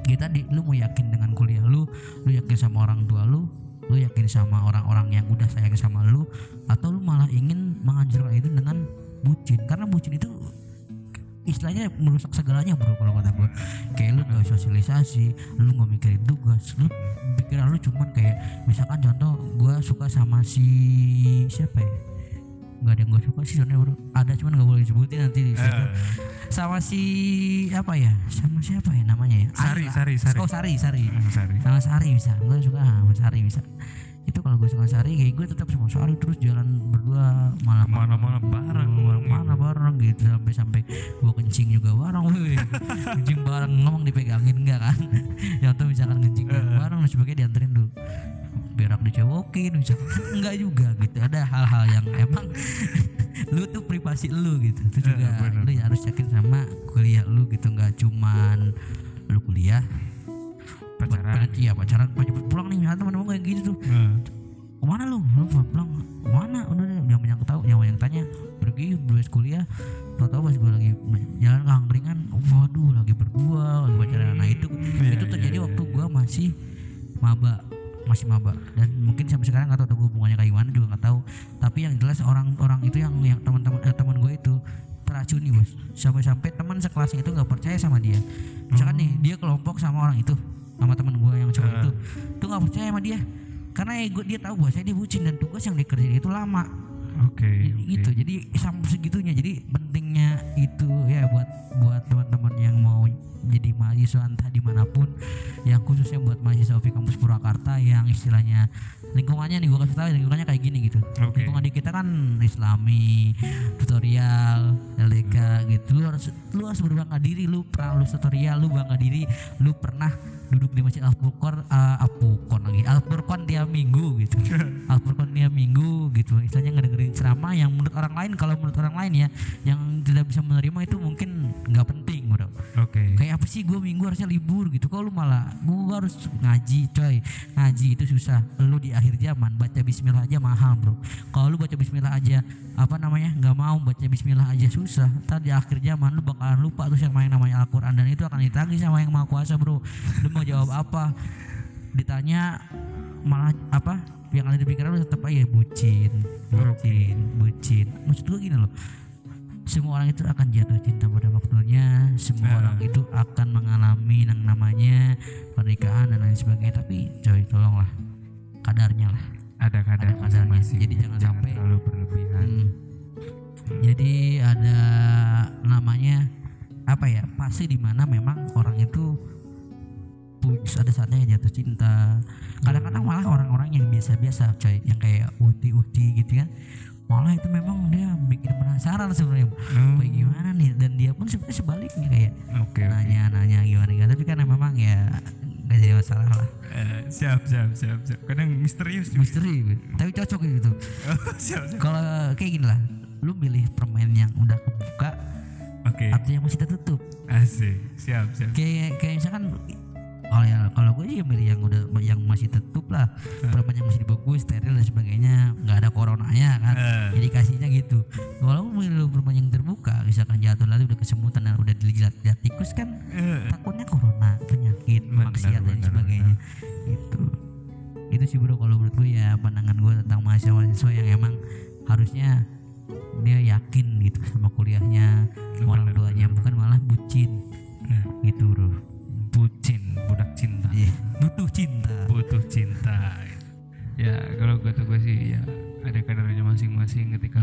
kita di lu mau yakin dengan kuliah lu lu yakin sama orang tua lu lu yakin sama orang-orang yang udah sayang sama lu atau lu malah ingin menghancurkan itu dengan bucin? Karena bucin itu istilahnya merusak segalanya bro kalau kata gue kayak lu gak sosialisasi lu gak mikirin tugas lu pikiran lu cuman kayak misalkan contoh gue suka sama si siapa ya nggak ada yang gue suka sih sebenarnya bro. Ada cuman nggak boleh disebutin nanti di situ. Eh, sama si apa ya? Sama siapa ya namanya ya? Sari. Sari, Sari. oh Sari Sari. Sorry sama Sari bisa. Gue suka sama Sari bisa itu kalau gue sama Sari kayak gue tetap sama Sari terus jalan berdua malam mana-mana bareng. Mana bareng gitu. Sampai sampai gue kencing juga bareng wih. Kencing bareng ngomong dipegangin enggak kan? Ya tuh misalkan kencing bareng dan sebagainya dianterin dulu. Berak dicewokin misalkan. Enggak juga gitu. Ada hal-hal yang emang lu tuh privasi lu gitu. Itu Eh, juga bener. lu harus yakin sama kuliah lu gitu. Nggak cuman lu kuliah pacaran. Pengen iya pacaran. Pengen cepet pulang nih misalnya teman-teman kayak gitu tuh. Eh, ke mana lu? Lu pulang ke mana? Udah yang banyak tahu yang banyak tanya. Pergi beres kuliah. Tau tau pas gue lagi jalan ke angkringan waduh lagi berdua lagi pacaran nah itu. Iya, itu iya, terjadi iya, waktu gue masih maba masih maba. Dan mungkin sampai sekarang nggak tahu tuh hubungannya kayak gimana juga nggak tahu. Tapi yang jelas orang-orang itu yang yang teman-teman eh, teman gue itu teracuni bos. Sampai-sampai teman sekelasnya itu nggak percaya sama dia. Misalkan nih dia kelompok sama orang itu sama teman gue yang cowok Ah. itu tuh nggak percaya sama dia. Karena gue dia tahu bahwa dia bucin dan tugas yang dikerjain itu lama oke oke. gitu jadi sampai segitunya jadi pentingnya itu ya buat buat teman-teman yang mau jadi mahasiswa entah di mana pun yang khususnya buat mahasiswa di kampus Purwakarta yang istilahnya lingkungannya nih gue kasih tahu lingkungannya kayak gini gitu Oke. lingkungan di kita kan Islami tutorial LDK gitu lu harus lu harus berbangga diri lu pernah lulus tutorial lu bangga diri lu pernah duduk di masjid Al Furqan uh, Al Furqan lagi Al Furqan tiap minggu gitu. Al Furqan tiap minggu gitu. Istilahnya ngedengerin ceramah yang menurut orang lain kalau menurut orang lain ya yang tidak bisa menerima itu mungkin nggak penting bro. Oke. Kayak apa sih gue minggu harusnya libur gitu. Kalau lu malah gue harus ngaji coy. Ngaji itu susah. Lu di akhir zaman baca bismillah aja mahal bro. Kalau lu baca bismillah aja apa namanya nggak mau baca bismillah aja susah. Ntar di akhir zaman lu bakalan lupa terus yang main namanya Al-Quran. Dan itu akan ditagih sama yang maha kuasa bro. Lu mau jawab apa? Ditanya malah apa? Yang ada di pikiran lu tetap aja bucin bucin bucin. Maksud gue gini loh. Semua orang itu akan jatuh cinta pada waktunya. Semua Nah. orang itu akan mengalami yang namanya pernikahan dan lain sebagainya. Tapi coy tolonglah. Kadarnya lah. Ada kadar Ada kadarnya. Jadi jangan sampai- terlalu berlebihan. Hmm. Jadi ada namanya apa ya pasti di mana memang orang itu pu- ada saatnya jatuh cinta. Kadang-kadang malah orang-orang yang biasa-biasa coy yang kayak uti-uti gitu kan malah itu memang dia bikin penasaran sebenarnya Hmm. kayak gimana nih? Dan dia pun sebenarnya sebaliknya kayak oke nanya-nanya gimana gimana. Tapi karena memang ya gak jadi masalah lah. Eh, siap siap siap siap. Kadang misterius juga. misteri tapi cocok gitu. Oh, siap siap. Kalau kayak gini lah lu milih permen yang udah kebuka okay. atau yang masih tertutup asik siap siap kayak kayak misalkan kalau yang kalau gue ya milih yang udah yang masih tertutup lah uh. permen yang masih dibungkus steril dan sebagainya nggak ada coronanya kan uh. jadi kasihnya gitu kalau milih permen yang terbuka misalkan jatuh lalu udah kesemutan dan udah dilihat lihat tikus kan uh. takutnya corona penyakit benar, maksiat dan sebagainya benar. gitu itu sih bro kalau menurut gue ya pandangan gue tentang mahasiswa mahasiswa yang emang harusnya dia yakin gitu sama kuliahnya. Sama orang tuanya bukan malah bucin. Nah. gitu bro. Bucin budak cinta. Yeah. butuh cinta. Butuh cinta. Ya kalau gue tuh gue sih ya ada kadarnya masing-masing ketika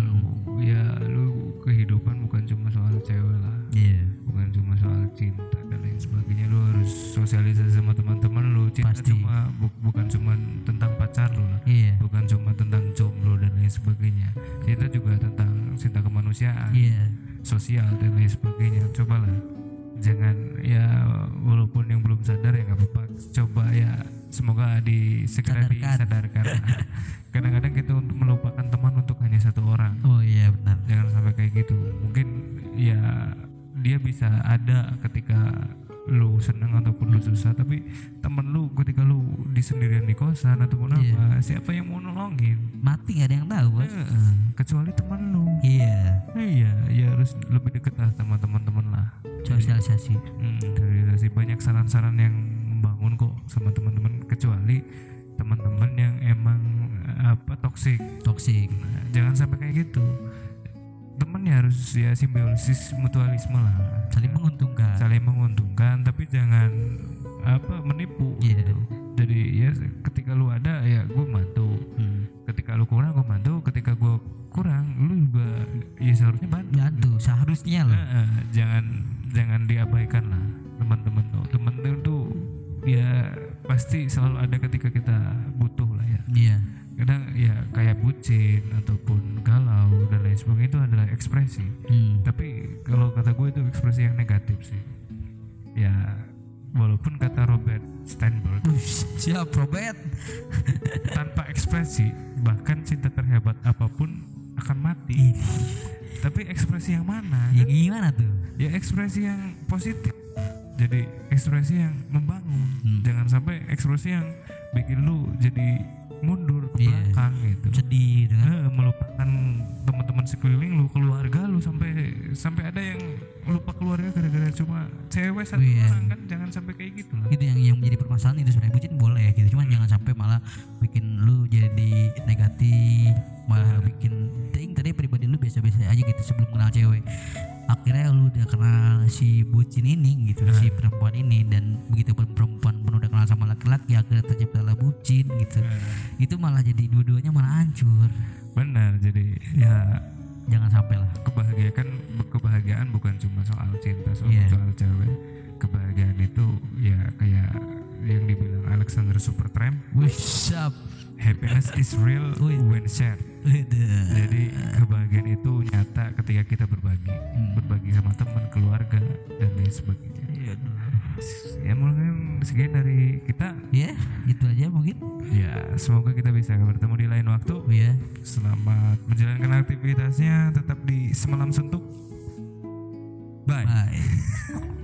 mutualisme lah. Saling perempuan ini dan begitu pun perempuan pun udah kenal sama laki-laki ya akhirnya terciptalah bucin gitu. Hmm. itu malah jadi dua-duanya malah hancur. Benar jadi ya jangan sampai lah. kebahagiaan kebahagiaan bukan cuma soal cinta soal yeah. soal cewek. Kebahagiaan itu ya kayak yang dibilang Alexander Supertramp. What's up happiness is real when shared. Jadi kebahagiaan itu nyata ketika kita berbagi. Hmm. berbagi sama teman keluarga dan lain sebagainya ya mungkin sekian dari kita. Ya yeah, itu aja mungkin. Ya semoga kita bisa bertemu di lain waktu. Ya yeah. selamat menjalankan aktivitasnya tetap di semalam suntuk. Bye, bye.